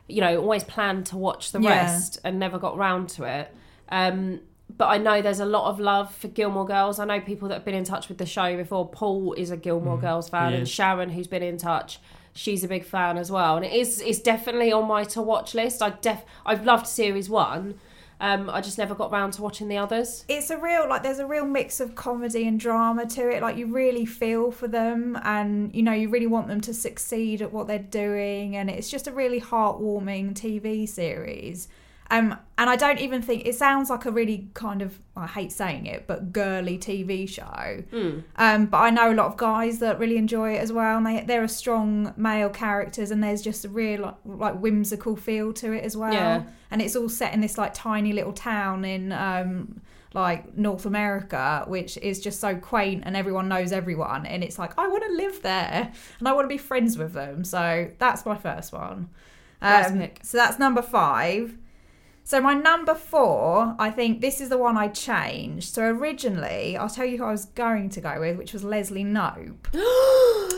you know always planned to watch the Yeah. rest and never got round to it. Um, but I know there's a lot of love for Gilmore Girls. I know people that have been in touch with the show before. Paul is a Gilmore Girls fan, and. Sharon, who's been in touch, she's a big fan as well. And it is it's definitely on my to watch list. I def I've loved series one. Um, I just never got round to watching the others. it's a real like there's a real mix of comedy and drama to it like you really feel for them and you know you really want them to succeed at what they're doing and it's just a really heartwarming tv series um and i don't even think it sounds like a really kind of i hate saying it but girly tv show Mm. um, but I know a lot of guys that really enjoy it as well, and they they're a strong male characters, and there's just a real like, like whimsical feel to it as well. Yeah. And it's all set in this like tiny little town in um, like North America, which is just so quaint, and everyone knows everyone, and it's like I want to live there, and I want to be friends with them. So that's my first one. Um, so that's number five. So my number four, I think this is the one I changed. So originally, I'll tell you who I was going to go with, which was Leslie Knope. <gasps>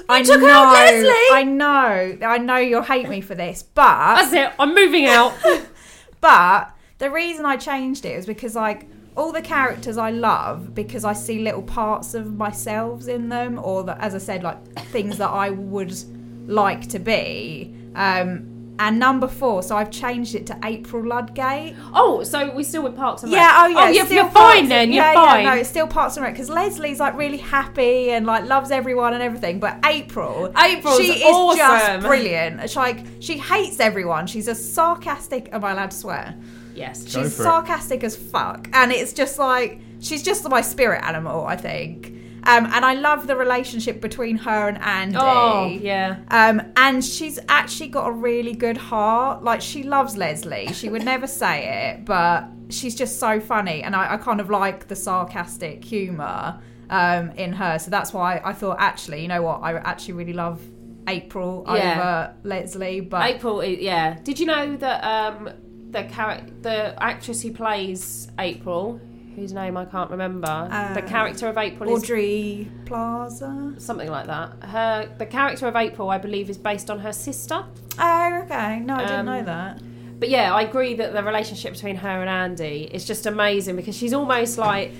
I took know, out Leslie? I know, I know you'll hate me for this, but That's it. I'm moving out. <laughs> but the reason I changed it is because like all the characters I love because I see little parts of myself in them, or that, as I said, like things that I would like to be. Um, and number four, so I've changed it to April Ludgate. oh, so we're still with Parks and Rec. Yeah, oh yeah, Oh, you're, still you're Parks- fine then. You're yeah, fine. Yeah, no, it's still Parks and Rec because Leslie's like really happy and like loves everyone and everything. But April, April, she is awesome. just brilliant. It's like she hates everyone. She's a sarcastic. Am I allowed to swear? Yes. She's for it. sarcastic as fuck, and it's just like she's just my spirit animal. I think. Um, and I love the relationship between her and Andy. Oh, yeah. Um, and she's actually got a really good heart. Like she loves Leslie. She would never <laughs> say it, but she's just so funny, and I, I kind of like the sarcastic humour um, in her. So that's why I thought, actually, you know what? I actually really love April Yeah. over Leslie. But April, yeah. Did you know that um, the character, the actress who plays April, whose name I can't remember, the Uh, character of April is Audrey Plaza. something like that. Her, the character of April, I believe, is based on her sister. Oh, okay. No, I didn't Um, know that. But yeah, I agree that the relationship between her and Andy is just amazing because she's almost like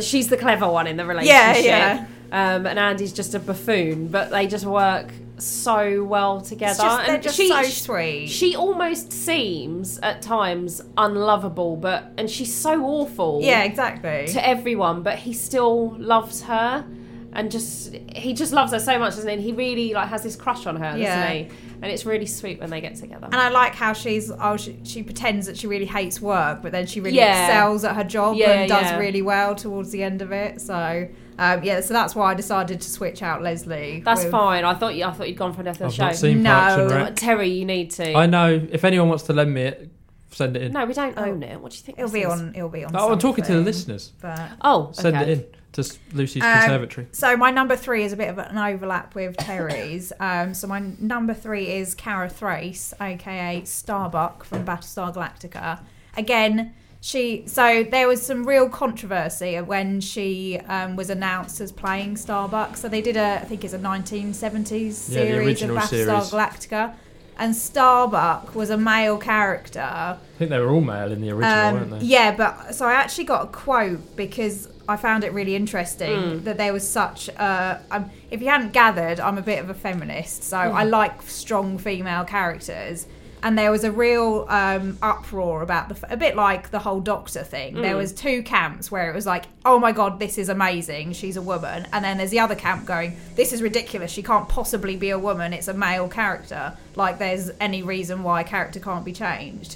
she's the clever one in the relationship. yeah. Um, and Andy's just a buffoon, but they just work so well together. Just, and just she, so sweet. she almost seems at times unlovable, but and she's so awful. yeah, exactly. to everyone, but he still loves her, and just he just loves her so much, doesn't he? And he really like has this crush on her, Yeah. doesn't he? And it's really sweet when they get together. And I like how she's oh she, she pretends that she really hates work, but then she really Yeah. excels at her job Yeah, and does yeah. really well towards the end of it. So um, yeah, so that's why I decided to switch out Leslie. That's with- fine. I thought you, I thought you'd gone for death of I've show. not seen No. Parks and Terry, you need to. I know. If anyone wants to lend me it, send it in. No, we don't own it. What do you think? It'll this be is? on. It'll be on. Oh, I'm talking to the listeners. But Oh, Send okay. it in to Lucy's Um, Conservatory. so my number three is a bit of an overlap with Terry's. <laughs> Um, so my number three is Kara Thrace, aka Starbuck from Battlestar Galactica. Again, she so there was some real controversy when she um, was announced as playing Starbuck. So they did a, I think it's a 1970s Yeah, series of Battlestar series. Galactica, and Starbuck was a male character. I think they were all male in the original, Um, weren't they? Yeah, but so I actually got a quote because I found it really interesting Mm. that there was such. A, um, if you hadn't gathered, I'm a bit of a feminist, so I like strong female characters. And there was a real um, uproar about the, a bit like the whole Doctor thing. There Mm. was two camps where it was like, "Oh my god, this is amazing, she's a woman," and then there's the other camp going, "This is ridiculous, she can't possibly be a woman. It's a male character. Like there's any reason why a character can't be changed."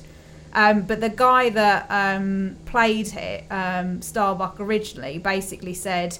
Um, but the guy that um, played it, um, Starbuck originally, basically said,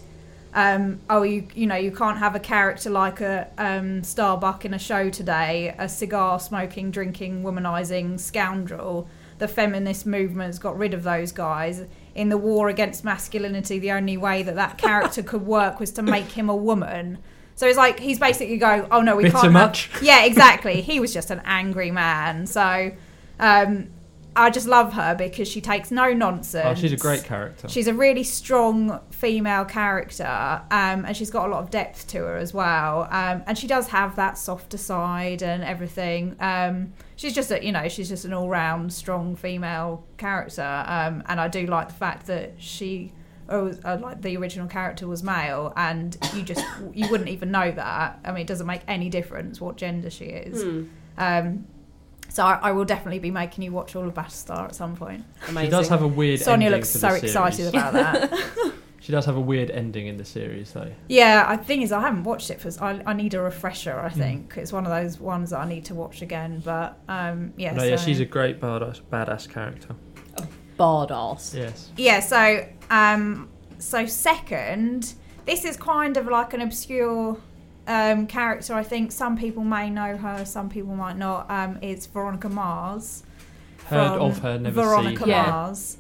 um, "Oh, you you know you can't have a character like a um, Starbuck in a show today, a cigar smoking, drinking, womanizing scoundrel. The feminist movement's got rid of those guys. In the war against masculinity, the only way that that character could <laughs> work was to make him a woman." So it's like he's basically going, "Oh no, we Bitter can't." have-" much? Yeah, exactly. he was just an angry man. So. Um, I just love her because she takes no nonsense. Oh, she's a great character. She's a really strong female character, um, and she's got a lot of depth to her as well. Um, and she does have that softer side and everything. Um, she's just a, you know, she's just an all-round strong female character. Um, and I do like the fact that she, oh, uh, like the original character was male, and you just you wouldn't even know that. I mean, it doesn't make any difference what gender she is. Hmm, Um, so I, I will definitely be making you watch all of Battlestar at some point. amazing. She does have a weird Sonia ending looks to so the excited about that. <laughs> She does have a weird ending in the series, though. yeah, I thing is I haven't watched it for. I, I need a refresher. Hmm. I think it's one of those ones that I need to watch again. But um, yeah, no, yeah, she's a great badass, badass character. badass. Yes. yeah. So um, so second, this is kind of like an obscure um, character. I think some people may know her, some people might not. Um, it's Veronica Mars. Heard of her, never Veronica seen her. Yeah. Mars.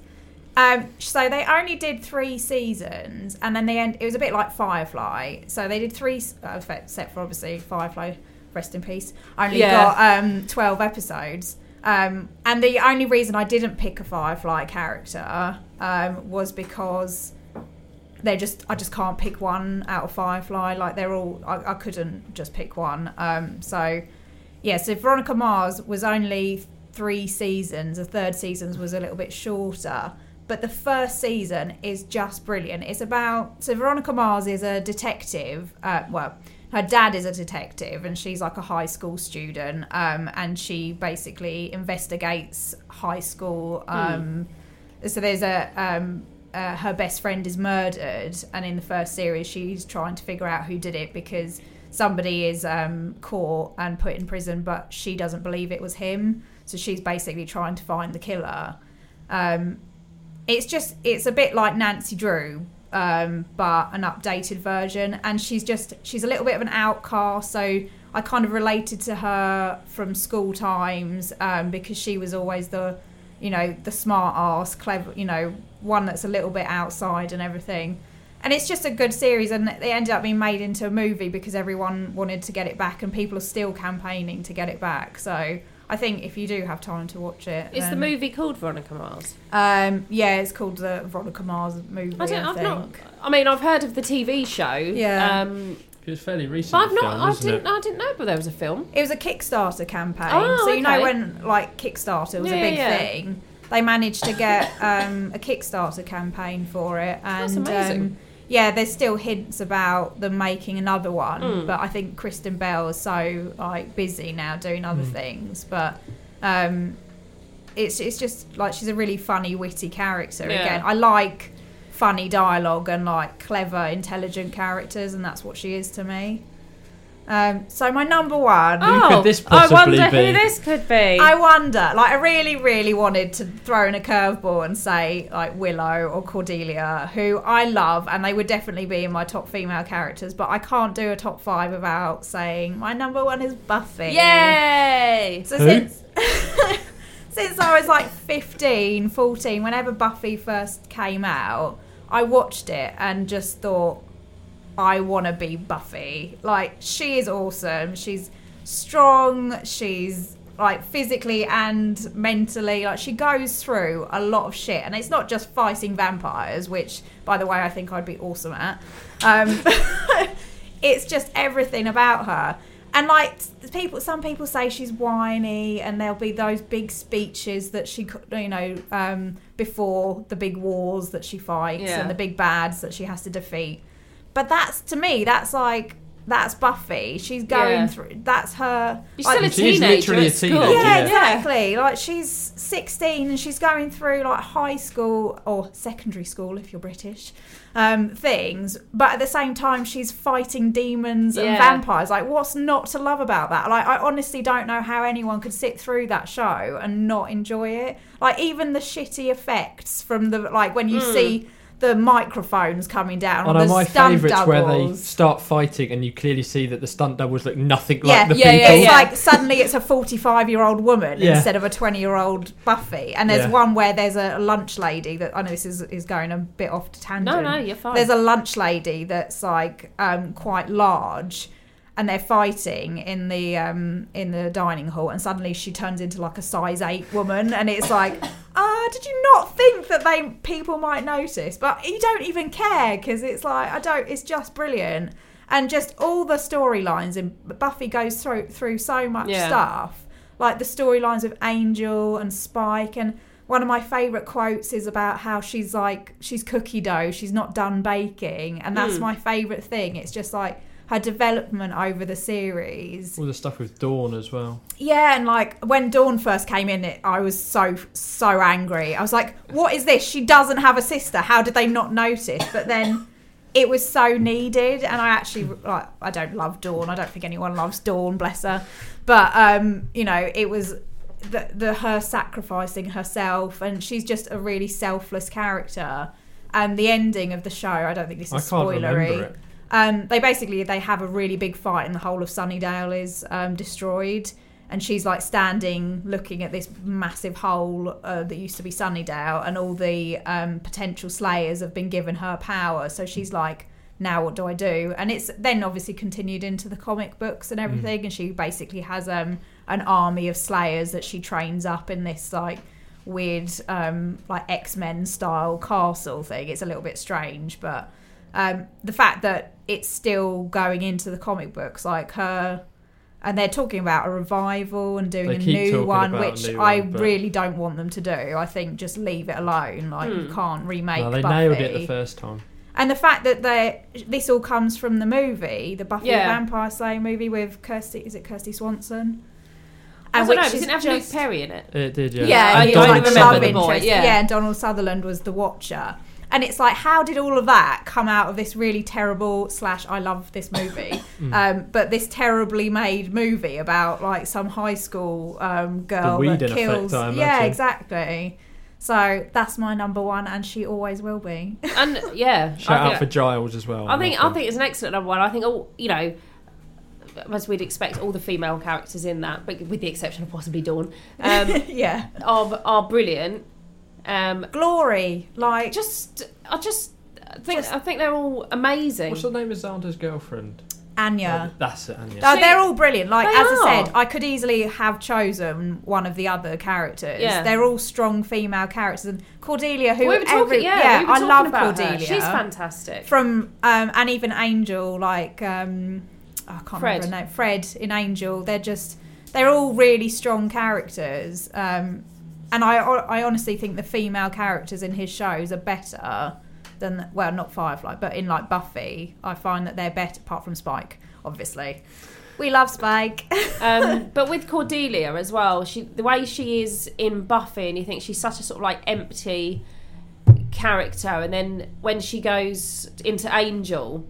Um, so they only did three seasons, and then they end. It was a bit like Firefly. So they did three, uh, except for obviously Firefly, rest in peace. Only Yeah. got um, twelve episodes. Um, and the only reason I didn't pick a Firefly character um, was because they just I just can't pick one out of Firefly. Like they're all I, I couldn't just pick one. Um, so yeah, so Veronica Mars was only three seasons. The third season was a little bit shorter. But the first season is just brilliant. It's about so Veronica Mars is a detective. Uh, well, her dad is a detective, and she's like a high school student. Um, and she basically investigates high school. Um, So there's a um, uh, her best friend is murdered, and in the first series, she's trying to figure out who did it because somebody is um, caught and put in prison, but she doesn't believe it was him. So she's basically trying to find the killer. Um, it's just it's a bit like Nancy Drew, um, but an updated version, and she's just she's a little bit of an outcast. So I kind of related to her from school times um, because she was always the you know the smart ass, clever, you know one that's a little bit outside and everything. And it's just a good series, and they ended up being made into a movie because everyone wanted to get it back, and people are still campaigning to get it back. So I think if you do have time to watch it, Is the movie called Veronica Mars? Um, yeah, it's called the Veronica Mars movie. I I, don't. I've think. not. I mean, I've heard of the TV show. Yeah. Um, It was fairly recent. but I've film, not. I didn't. it? I didn't know, but there was a film. It was a Kickstarter campaign. Oh, so you know when like Kickstarter was Yeah, a big yeah, yeah. thing, they managed to get um, a Kickstarter campaign for it, and That's amazing. Um, yeah, there's still hints about them making another one, Mm. but I think Kristen Bell is so like busy now doing other Mm. things. But um, it's it's just like she's a really funny, witty character. Yeah. Again, I like funny dialogue and like clever, intelligent characters, and that's what she is to me. Um, so my number one. Who could this I possibly wonder be? who this could be. I wonder, like, I really, really wanted to throw in a curveball and say, like, Willow or Cordelia, who I love, and they would definitely be in my top female characters, but I can't do a top five without saying my number one is Buffy. Yay! So Who? since. <laughs> Since I was like 15, 14, whenever Buffy first came out, I watched it and just thought, I want to be Buffy. Like, she is awesome. She's strong. She's like physically and mentally. Like, she goes through a lot of shit. And it's not just fighting vampires, which, by the way, I think I'd be awesome at. Um, <laughs> it's just everything about her. And like people, some people say she's whiny, and there'll be those big speeches that she, you know, um, before the big wars that she fights Yeah. and the big bads that she has to defeat. But that's to me, that's like that's Buffy. She's going Yeah. through. That's her. You're like- still a She is teenager. literally at a school. teenager, yeah, yeah. exactly. Like she's 16 and she's going through like high school or secondary school if you're British um, things, but at the same time she's fighting demons and vampires. Like, what's not to love about that? Like, I honestly don't know how anyone could sit through that show and not enjoy it. Like, even the shitty effects from the like when you Mm. see the microphones coming down One on the my stunt favourites where they start fighting and you clearly see that the stunt doubles look nothing Yeah, like the yeah, people. yeah, it's yeah. like suddenly it's a 45 year old woman Yeah. instead of a 20 year old Buffy. And there's Yeah. one where there's a lunch lady that I know this is, is going a bit off to tangent. No, no, you're fine. There's a lunch lady that's like um, quite large. And they're fighting in the um, in the dining hall, and suddenly she turns into like a size eight woman, and it's like, <laughs> ah, did you not think that they people might notice? But you don't even care because it's like I don't. It's just brilliant, and just all the storylines. And Buffy goes through through so much Yeah. stuff, like the storylines of Angel and Spike, and one of my favourite quotes is about how she's like she's cookie dough, she's not done baking, and that's Mm. my favourite thing. It's just like her development over the series. All the stuff with Dawn as well. Yeah, and like when Dawn first came in, it I was so so angry. I was like, "What is this? She doesn't have a sister. How did they not notice?" But then it was so needed, and I actually like I don't love Dawn. I don't think anyone loves Dawn, bless her. But um, you know, it was the, the her sacrificing herself, and she's just a really selfless character. And the ending of the show, I don't think this I is can't spoilery. Um, they basically they have a really big fight, and the whole of Sunnydale is um, destroyed. And she's like standing, looking at this massive hole uh, that used to be Sunnydale, and all the um, potential slayers have been given her power. So she's like, "Now what do I do?" And it's then obviously continued into the comic books and everything. And she basically has um, an army of slayers that she trains up in this like weird um, like X Men style castle thing. It's a little bit strange, but um, the fact that it's still going into the comic books, like her, and they're talking about a revival and doing a new talking one, about a which I but- really don't want them to do. I think just leave it alone. Like you Hmm. can't remake. Well, they Buffy. nailed it the first time. And the fact that they this all comes from the movie, the Buffy Yeah. the Vampire Slayer movie with Kirsty, is it Kirsty Swanson? I And don't know, which does is it have just- Luke Perry in it? It did, yeah. yeah, I and only Donald remember love the boy, yeah. yeah, and Donald Sutherland was the Watcher, and it's like, how did all of that come out of this really terrible slash I love this movie, <coughs> Mm. um, but this terribly made movie about like some high school um, girl Whedon that effect, kills. I yeah, exactly. So that's my number one, and she always will be. <laughs> And yeah, Shout out for Giles as well. I think love I think it's an excellent number one. I think all you know, as we'd expect, all the female characters in that, but with the exception of possibly Dawn, um, <laughs> yeah, are are brilliant. Um, glory, like just I just think Just- I think they're all amazing. What's the name of Xander's girlfriend? Anya. Oh, that's it, Anya. No, See, they're all brilliant. Like they as I said, I could easily have chosen one of the other characters. Yeah. They're all strong female characters, and Cordelia, who we were talking, every- yeah, we were I talking love about Cordelia. Her. She's fantastic. From um, and even Angel, like um, I can't Fred. remember her name. Fred in Angel. They're just they're all really strong characters. Um, and I I honestly think the female characters in his shows are better than well, not Firefly, but in like Buffy, I find that they're better. Apart from Spike, obviously, we love Spike. <laughs> um, but with Cordelia as well, she the way she is in Buffy, and you think she's such a sort of like empty character, and then when she goes into Angel.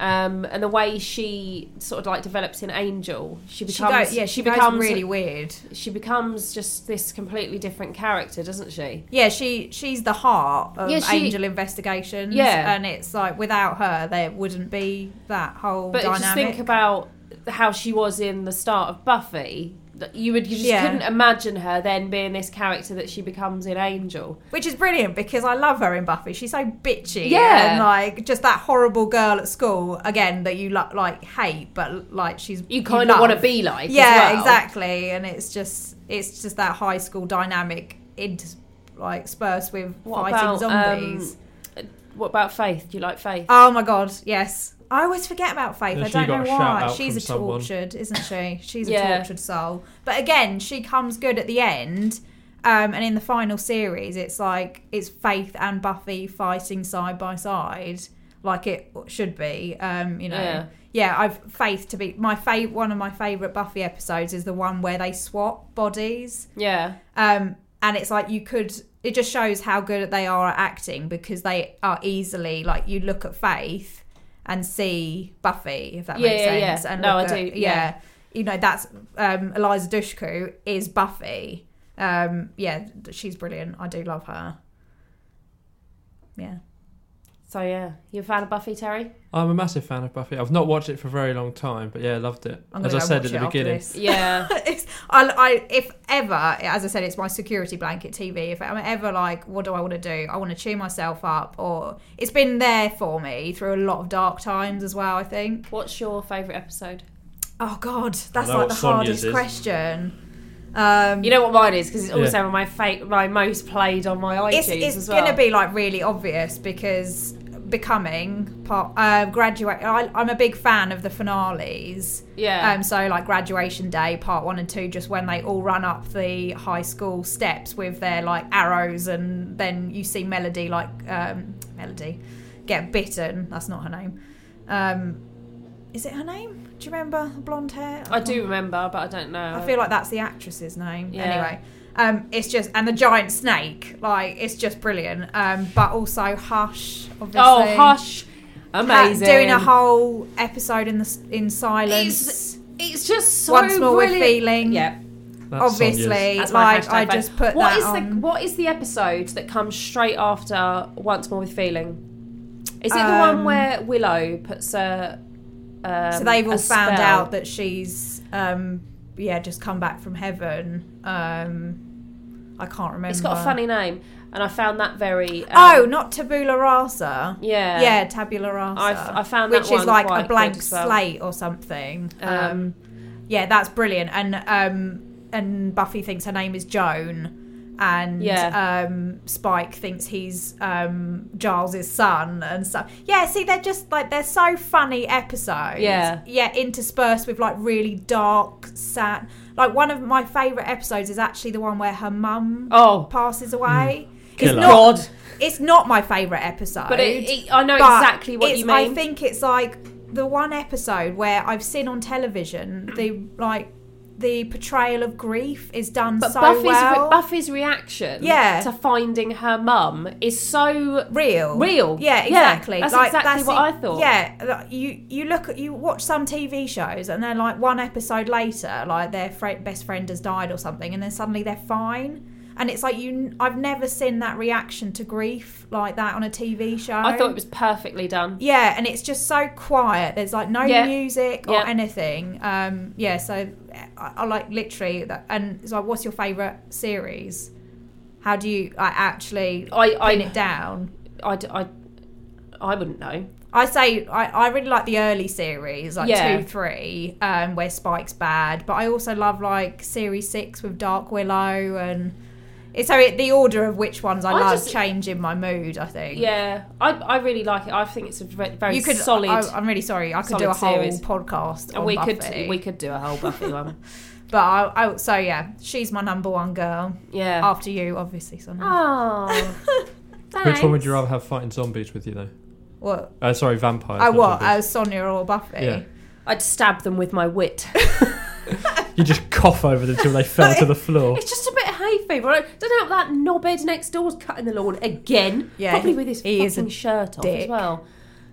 Um, and the way she sort of like develops in Angel, she she becomes goes, yeah, she, becomes becomes really weird. she becomes just this completely different character, doesn't she? Yeah, she she's the heart of Yeah, she- Angel Investigations. Yeah. and it's like without her, there wouldn't be that whole But dynamic. just think about how she was in the start of Buffy. You would you just Yeah. couldn't imagine her then being this character that she becomes in Angel. Which is brilliant because I love her in Buffy. She's so bitchy. Yeah. And like just that horrible girl at school again that you lo- like hate, but like she's You kind of want to be like. Yeah, well. exactly. And it's just it's just that high school dynamic into like spurs with What fighting about, zombies. um, What about Faith? Do you like Faith? oh my god, yes. I always forget about Faith. Yeah, I don't know why. She's a someone. tortured, isn't she? She's a Yeah. tortured soul. But again, she comes good at the end. Um, and in the final series, it's like it's Faith and Buffy fighting side by side, like it should be. Um, you know, Yeah. yeah. I've Faith to be my fav- One of my favorite Buffy episodes is the one where they swap bodies. Yeah. Um, and it's like you could. It just shows how good they are at acting because they are easily like you look at Faith and see Buffy, if that Yeah, makes yeah, yeah. sense. And No, I at- do, Yeah. yeah. you know that's um, Eliza Dushku is Buffy. Um, yeah, she's brilliant. I do love her. Yeah. So yeah, you a fan of Buffy, Terry? I'm a massive fan of Buffy. I've not watched it for a very long time, but yeah, loved it. I'm As I said at the beginning. Yeah. <laughs> it's, I, I, if ever, as I said, it's my security blanket TV. If I'm ever like, what do I want to do? I want to cheer myself up, or it's been there for me through a lot of dark times as well. I think. What's your favourite episode? Oh God, that's like the Sonia's hardest is. question. Um, You know what mine is because it's Yeah. also my fa- my most played on my iTunes it's, it's as well. gonna be like really obvious because becoming part uh, graduate. I, I'm a big fan of the finales. yeah. Um, so like graduation day, part one and two, just when they all run up the high school steps with their like arrows, and then you see Melody like um, Melody get bitten. That's not her name. Um, is it her name? Do you remember blonde hair? I do remember, but I don't know. I feel like that's the actress's name. Yeah. Anyway, um, it's just and the giant snake, like it's just brilliant. Um, but also Hush, obviously. Oh, Hush. Ha- Amazing. doing a whole episode in the in silence. It's, it's just so Once more with brilliant. feeling. Yeah. That's obviously, Sonia's. Like I fave. just put What that is on. the what is the episode that comes straight after Once More with Feeling? Is it the Um, one where Willow puts a um, so they've all found spell? out that she's um, yeah just come back from heaven. Um, I can't remember. It's got a funny name, and I found that very. Um, oh, not tabula rasa. yeah, Yeah, tabula rasa. I've- I found that which is like a blank well. slate or something. Um, Um, yeah, that's brilliant. And um, and Buffy thinks her name is Joan, and Yeah. um, Spike thinks he's um, Giles's son, and so yeah. See, they're just like they're so funny episodes. Yeah. yeah, interspersed with like really dark, sad. Like one of my favorite episodes is actually the one where her mum Oh, passes away. It's not. God! It's not my favorite episode. But it, it, I know But exactly what you mean. I think it's like the one episode where I've seen on television the like the portrayal of grief is done but so Buffy's well. re- Buffy's reaction, Yeah. to finding her mum is so real, Real. Yeah, Yeah, exactly. that's like, exactly what it. I thought. Yeah, you you look at you watch some TV shows and then like one episode later, like their best friend has died or something, and then suddenly they're fine. And it's like you, I've never seen that reaction to grief like that on a TV show. I thought it was perfectly done. Yeah, and it's just so quiet. There's like no Yeah. music or Yeah. anything. Um, yeah, so I, I like literally that. And it's like, what's your favorite series? How do you like, actually I I, pin it down? I, I, I wouldn't know. I say I, I really like the early series, like Yeah. two, three, um, where Spike's bad. But I also love like series six with Dark Willow and. It's so it, the order of which ones I, I love just- change in my mood. I think. Yeah, I, I really like it. I think it's a very, very You could. solid. I, am really sorry. I could do a whole series. podcast. and on we Buffy. could we could do a whole Buffy one. <laughs> <laughs> But I, I, so yeah, she's my number one girl Yeah. after you, obviously. Sonia. Oh, <laughs> Which one would you rather have fighting zombies with you though? What? Uh, sorry, vampires. Oh, not what? zombies. As Sonia or Buffy? Yeah. I'd stab them with my wit. You just cough over them until they fell to the floor. It's just a bit of hay fever. I don't know that knobhead next door's cutting the lawn again. Yeah, Probably with his he is fucking a shirt off dick. as well.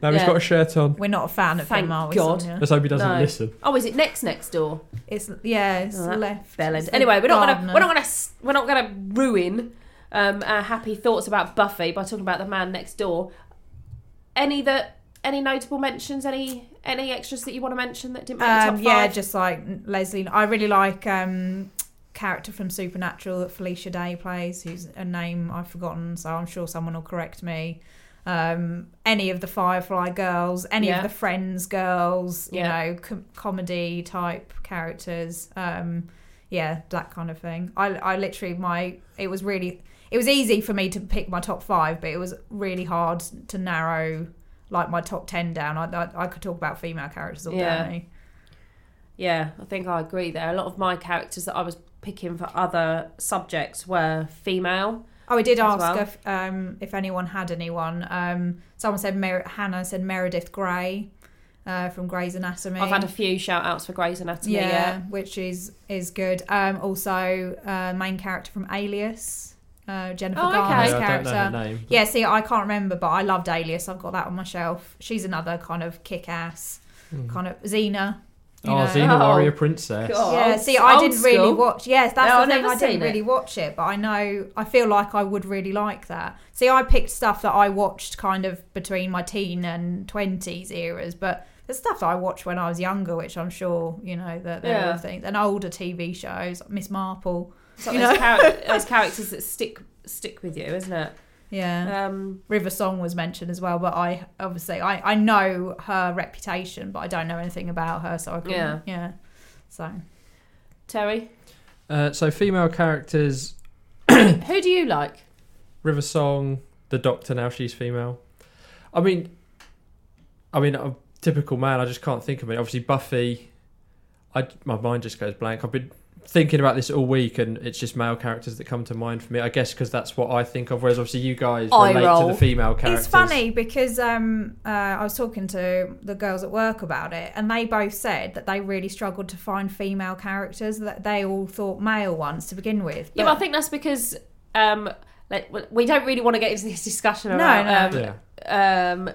Now he's Yeah. got a shirt on. We're not a fan of Thank him, are we, God. Sonia? Let's hope he doesn't No. listen. Oh, is it next next door? It's yeah, it's Oh, that left. Bellend. It's the Anyway, we're not gonna gardener. we're not gonna s- we're not gonna ruin um, our happy thoughts about Buffy by talking about the man next door. Any that any notable mentions? Any any extras that you want to mention that didn't make the Um, top yeah, just like Leslie. I really like um, character from Supernatural that Felicia Day plays, who's a name I've forgotten, so I'm sure someone will correct me. Um, any of the Firefly girls, any Yeah. of the Friends girls, you Yeah. know, com- comedy type characters. Um, yeah, that kind of thing. I, I literally my it was really it was easy for me to pick my top five, but it was really hard to narrow like my top ten down. I I, I could talk about female characters all Yeah. day. Yeah, I think I agree there. A lot of my characters that I was picking for other subjects were female. Oh, I did ask well. if um, if anyone had anyone. Um, someone said Mer- Hannah said Meredith Grey uh, from Grey's Anatomy. I've had a few shout outs for Grey's Anatomy. yeah, Yeah. which is is good. Um, also, uh, main character from Alias, uh, Jennifer Oh, okay. Garner's Yeah, I don't know character. her name. Yeah, see, I can't remember, but I loved Alias. I've got that on my shelf. She's another kind of kick-ass, Mhm. kind of Xena. Oh, you Oh, know. Xena Oh. Warrior Princess. God. Yeah, see, I old didn't really school. watch. Yes, that's No, the I've thing. never I didn't seen it. really watch it, but I know. I feel like I would really like that. See, I picked stuff that I watched kind of between my teen and twenties eras, but there's stuff that I watched when I was younger, which I'm sure you know that there Yeah. are things and older TV shows, Miss Marple. So You those, know? char- those characters that stick stick with you, isn't it? Yeah, Um, River Song was mentioned as well, but I obviously I I know her reputation, but I don't know anything about her, so I couldn't. Yeah. yeah. So Terry, Uh, so female characters: <clears throat> who do you like? River Song, the Doctor. Now she's female. I mean, I mean, I'm a typical man. I just can't think of it. Obviously, Buffy. I my mind just goes blank. I've been thinking about this all week, and it's just male characters that come to mind for me. I guess because that's what I think of. Whereas obviously you guys Eye relate roll. to the female characters. It's funny because um, uh, I was talking to the girls at work about it, and they both said that they really struggled to find female characters. That they all thought male ones to begin with. Yeah, but I think that's because um, like, we don't really want to get into this discussion No, about no. um, Yeah.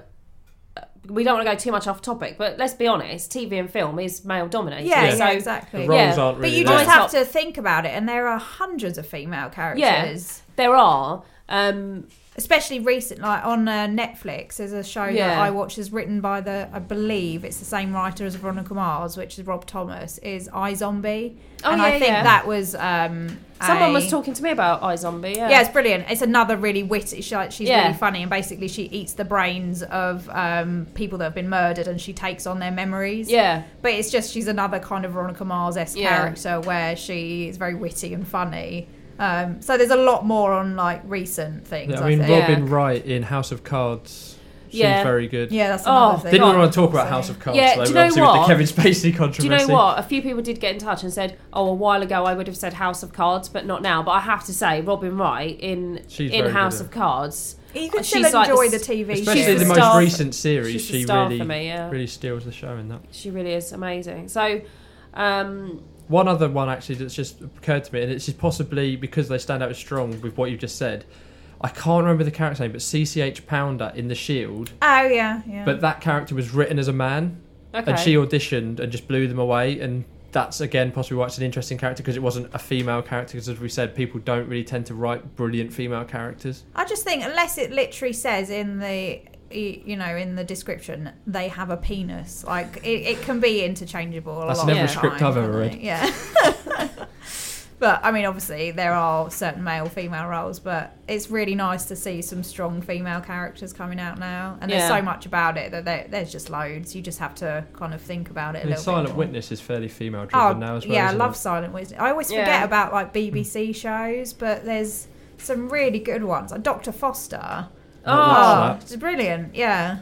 We don't want to go too much off topic, but let's be honest, TV and film is male dominated. yeah, Yeah. yeah, So exactly. The roles Yeah. aren't But you there. just have to think about it, and there are hundreds of female characters. Yeah, there are. Um, Especially recent, like on uh, Netflix, there's a show that I watch is written by the, I believe it's the same writer as Veronica Mars, which is Rob Thomas, is iZombie. Oh, and yeah, I think yeah. that was um, someone a- was talking to me about iZombie. Yeah. Yeah, it's brilliant. It's another really witty. She, like, she's Yeah. really funny, and basically she eats the brains of um, people that have been murdered, and she takes on their memories. yeah. But it's just she's another kind of Veronica Mars esque Yeah. character where she is very witty and funny. Um, so there's a lot more on like recent things. Yeah, I, I mean, think. Yeah. Robin Wright in House of Cards. She's Yeah. very good. Yeah, that's Oh, another thing. Didn't God. want to talk about House of Cards, Yeah, though, do you know obviously with what? the Kevin Spacey controversy. Do you know what? A few people did get in touch and said, "Oh, a while ago I would have said House of Cards, but not now." But I have to say, Robin Wright in She's in House good of Cards, You can She's still like enjoy the the, s- TV Especially She's in the the most star- recent series, she really, me. Yeah, really steals the show in that. she really is amazing. So, um, One other one actually that's just occurred to me, and it's just possibly because they stand out as strong with what you've just said. I can't remember the character name, but CCH Pounder in The Shield. Oh yeah, yeah. But that character was written as a man, okay. and she auditioned and just blew them away. And that's again possibly why it's an interesting character because it wasn't a female character. Because as we said, people don't really tend to write brilliant female characters. I just think unless it literally says in the you know in the description they have a penis, like it, it can be interchangeable. A That's lot in of every script time, I've ever read. they? Yeah. <laughs> But I mean, obviously there are certain male, female roles, but it's really nice to see some strong female characters coming out now, and there's so much about it that there, there's just loads. You just have to kind of think about it a I mean, little Silent bit more. Witness is fairly female Oh, driven now as well. yeah, I isn't love it? Silent Witness. I always Yeah. forget about like BBC mm. shows, but there's some really good ones, like Doctor Foster. I watched Oh, it's brilliant. Yeah,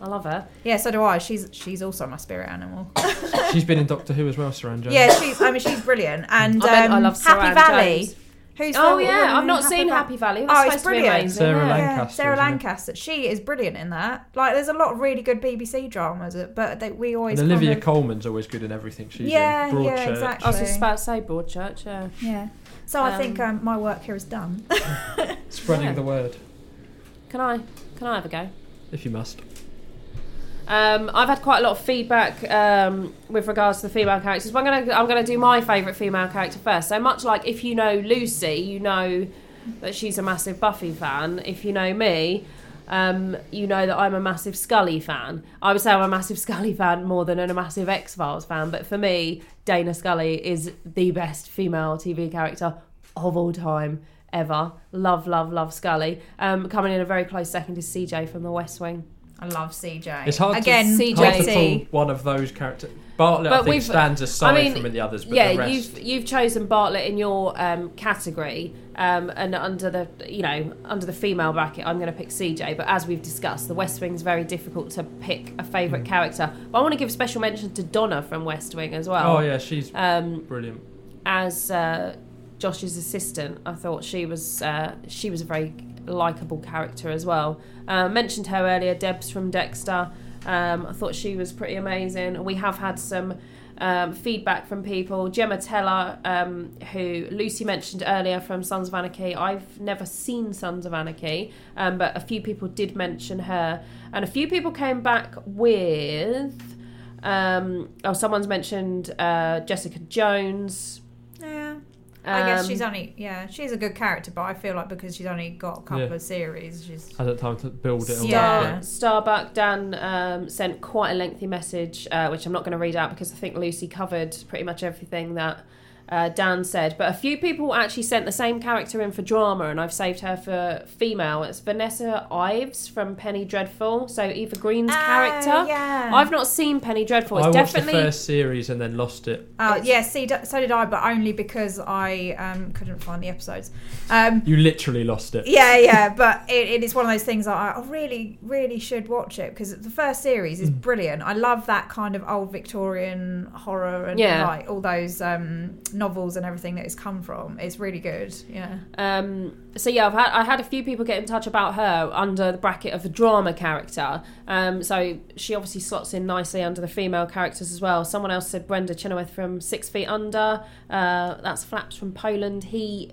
I love her. yeah. So do I. She's she's also my spirit animal. <laughs> She's been in Doctor Who as well, Suranne Jones. yeah, she's. I mean, she's brilliant. And I bet um, I love Happy Suranne Valley. Jones. Who's Oh the yeah, woman I've in not seen Lan- Happy Valley. Oh, it's supposed to be brilliant. amazing. Sarah yeah. Yeah, Lancaster, Sarah isn't it? Lancaster. She is brilliant in that. Like, there's a lot of really good BBC dramas, but they, we always And Olivia kind of, Colman's always good in everything she's Yeah, in. yeah, Broadchurch. exactly. I was just about to say Broadchurch. Yeah. yeah. So I think Um, um, my work here is done. <laughs> Spreading Yeah. the word, Can I? Can I have a go? if you must. Um, I've had quite a lot of feedback um, with regards to the female characters. But I'm gonna I'm gonna do my favourite female character first. So much like if you know Lucy, you know that she's a massive Buffy fan. If you know me, um, you know that I'm a massive Scully fan. I would say I'm a massive <laughs> Scully fan more than a massive X Files fan. But for me, Dana Scully is the best female TV character of all time ever. Love, love, love Scully. Um, coming in a very close second is CJ from The West Wing. I love CJ. It's hard Again, to, CJ. hard to pull one of those characters. Bartlet, I think, stands aside I mean, from the others, but yeah, the rest. you've you've chosen Bartlet in your um, category, um, and under the you know under the female bracket, I'm going to pick CJ. But as we've discussed, the West Wing is very difficult to pick a favourite character. But I want to give special mention to Donna from West Wing as well. oh yeah, she's Um, brilliant. as uh, Josh's assistant, I thought she was uh, she was a very likable character as well. Uh, mentioned her earlier, Debs from Dexter. Um, I thought she was pretty amazing. We have had some um, feedback from people. Gemma Teller, um, who Lucy mentioned earlier from Sons of Anarchy. I've never seen Sons of Anarchy, um, but a few people did mention her, and a few people came back with. Um, oh, someone's mentioned uh, Jessica Jones. Yeah. I guess Um, she's only yeah she's a good character, but I feel like because she's only got a couple Yeah. of series, she's Hasn't time to build it. all Yeah. up, Starbuck Dan um, sent quite a lengthy message, uh, which I'm not going to read out because I think Lucy covered pretty much everything that uh, Dan said. But a few people actually sent the same character in for drama, and I've saved her for female. It's Vanessa Ives from Penny Dreadful, so Eva Green's Oh, character. yeah. I've not seen Penny Dreadful. I It's watched definitely the first series and then lost it. Oh It's- yeah, see, d- so did I, but only because I um, couldn't find the episodes. Um, You literally lost it. yeah, yeah, but <laughs> it, it is one of those things that I, I really, really should watch it because the first series is brilliant. I love that kind of old Victorian horror and Yeah. like all those um, novels and everything that it's come from. It's really good. Yeah. Um, so yeah, I've had I had a few people get in touch about her under the bracket of the drama character. Um, so she obviously slots in nicely under the female characters as well. Someone else said Brenda Chenoweth from Six Feet Under. Uh, that's Flaps from Poland. He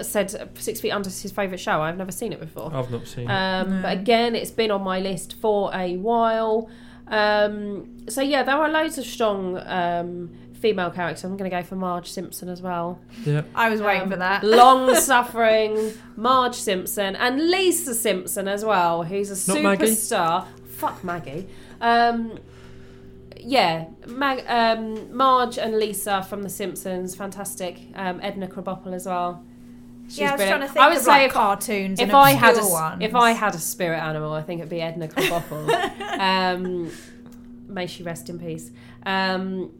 said Six Feet Under is his favourite show. I've never seen it before. I've not seen. Um, No. But again, it's been on my list for a while. Um, so yeah, there are loads of strong um, female characters. I'm going to go for Marge Simpson as well. Yeah. I was waiting Um, for that. <laughs> Long suffering Marge Simpson and Lisa Simpson as well, who's a Not Maggie? superstar. Fuck Maggie. Um, yeah, Mag- um, Marge and Lisa from The Simpsons, fantastic. Um, Edna Krabappel as well. She's yeah, I was brilliant. trying to think I would of say like if, cartoons if and I had a obscure ones. if I had a spirit animal, I think it'd be Edna Krabappel. <laughs> um, may she rest in peace. Um,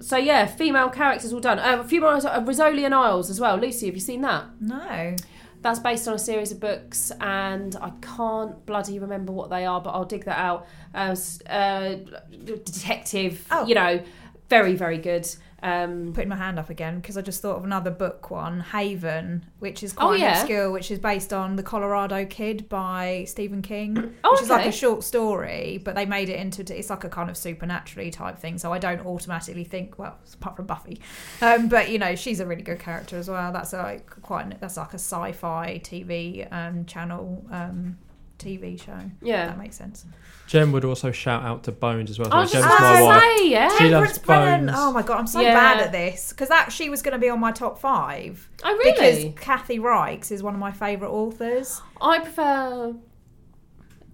so yeah, female characters all done. Uh, a few more. Uh, Rizzoli and Isles as well. Lucy, have you seen that? no. That's based on a series of books, and I can't bloody remember what they are, but I'll dig that out. Uh, uh, detective, Oh. you know, very very good. Um, putting my hand up again because I just thought of another book one, Haven, which is Oh, quite yeah. obscure, which is based on The Colorado Kid by Stephen King, Oh, which is like a short story, but they made it into it's like a kind of supernaturally type thing. So I don't automatically think, well, apart from Buffy, um, but you know she's a really good character as well. That's like quite that's like a sci-fi TV um, channel um, TV show. yeah. That makes sense. Jen would also shout out to Bones as well. I So was just my to wife. say, yeah. She loves Temperance Brennan. Bones. Oh my god, I'm so Yeah. bad at this because that she was going to be on my top five. Oh really? Because Kathy Reichs is one of my favourite authors. I prefer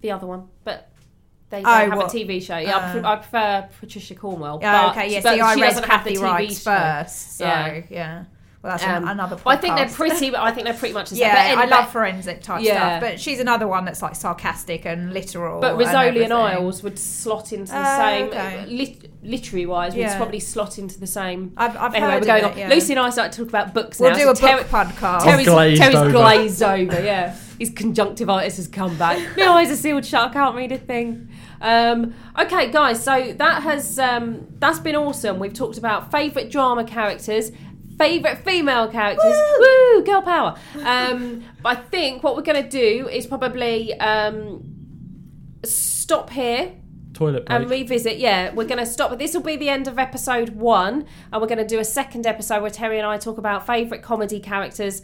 the other one, but they don't Oh, have what? a TV show. Yeah, I, Uh, pre- I prefer Patricia Cornwell. Oh, but, okay, yeah. but See, I she read doesn't have the Kathy TV Reichs show. first, so Yeah. yeah. Well, that's Um, another podcast. Well, I think they're pretty. I think they're pretty much the same. Yeah, but anyway, I love forensic type Yeah. stuff, but she's another one that's like sarcastic and literal. But Rizzoli and everything. Isles would slot into the Oh, same, okay. lit- literary wise, would probably slot into the same. I've, I've Anyway, heard we're going of on. yeah. Lucy and I start to talk about books We'll now. do so a book Terry- podcast. Terry's, glazed Terry's over. glazed over, yeah. His conjunctivitis has come back. <laughs> My eyes are sealed shut. I can't read a thing. Um, okay, guys. So that has um, that's been awesome. We've talked about favourite drama characters, Favorite female characters? Woo, girl power. Um, but I think what we're going to do is probably um, stop here Toilet break. and revisit. Yeah, we're going to stop. This will be the end of episode one, and we're going to do a second episode where Terry and I talk about favourite comedy characters,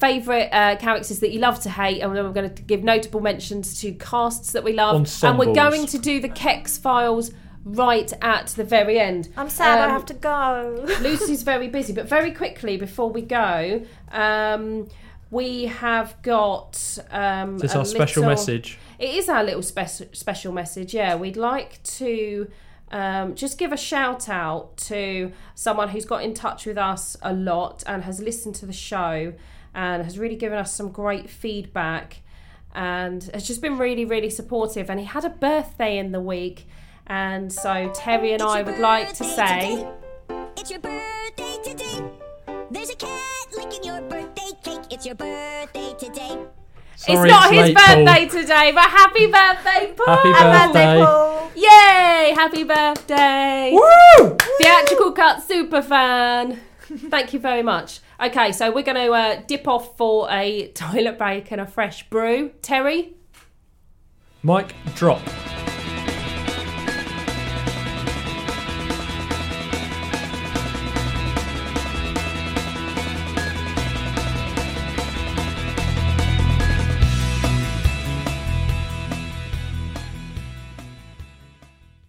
favourite uh, characters that you love to hate, and then we're going to give notable mentions to casts that we love, and we're going to do the Kex files right at the very end. I'm sad I Um, have to go. <laughs> Lucy's very busy, but very quickly before we go, um, we have got um, Is this a our special little- message? It is our little spec- special message. Yeah, we'd like to um, just give a shout out to someone who's got in touch with us a lot and has listened to the show and has really given us some great feedback and has just been really, really supportive. And he had a birthday in the week, and so Terry and I would like to say. It's your birthday today. There's a cat licking your birthday cake. It's your birthday today. Sorry, it's not his late, Paul. birthday today, but happy birthday, Paul! Happy birthday. Paul! Yay! Happy birthday! Woo! Theatrical cut super fan. Thank you very much. Okay, so we're going to uh, dip off for a toilet break and a fresh brew. Terry, mic, drop.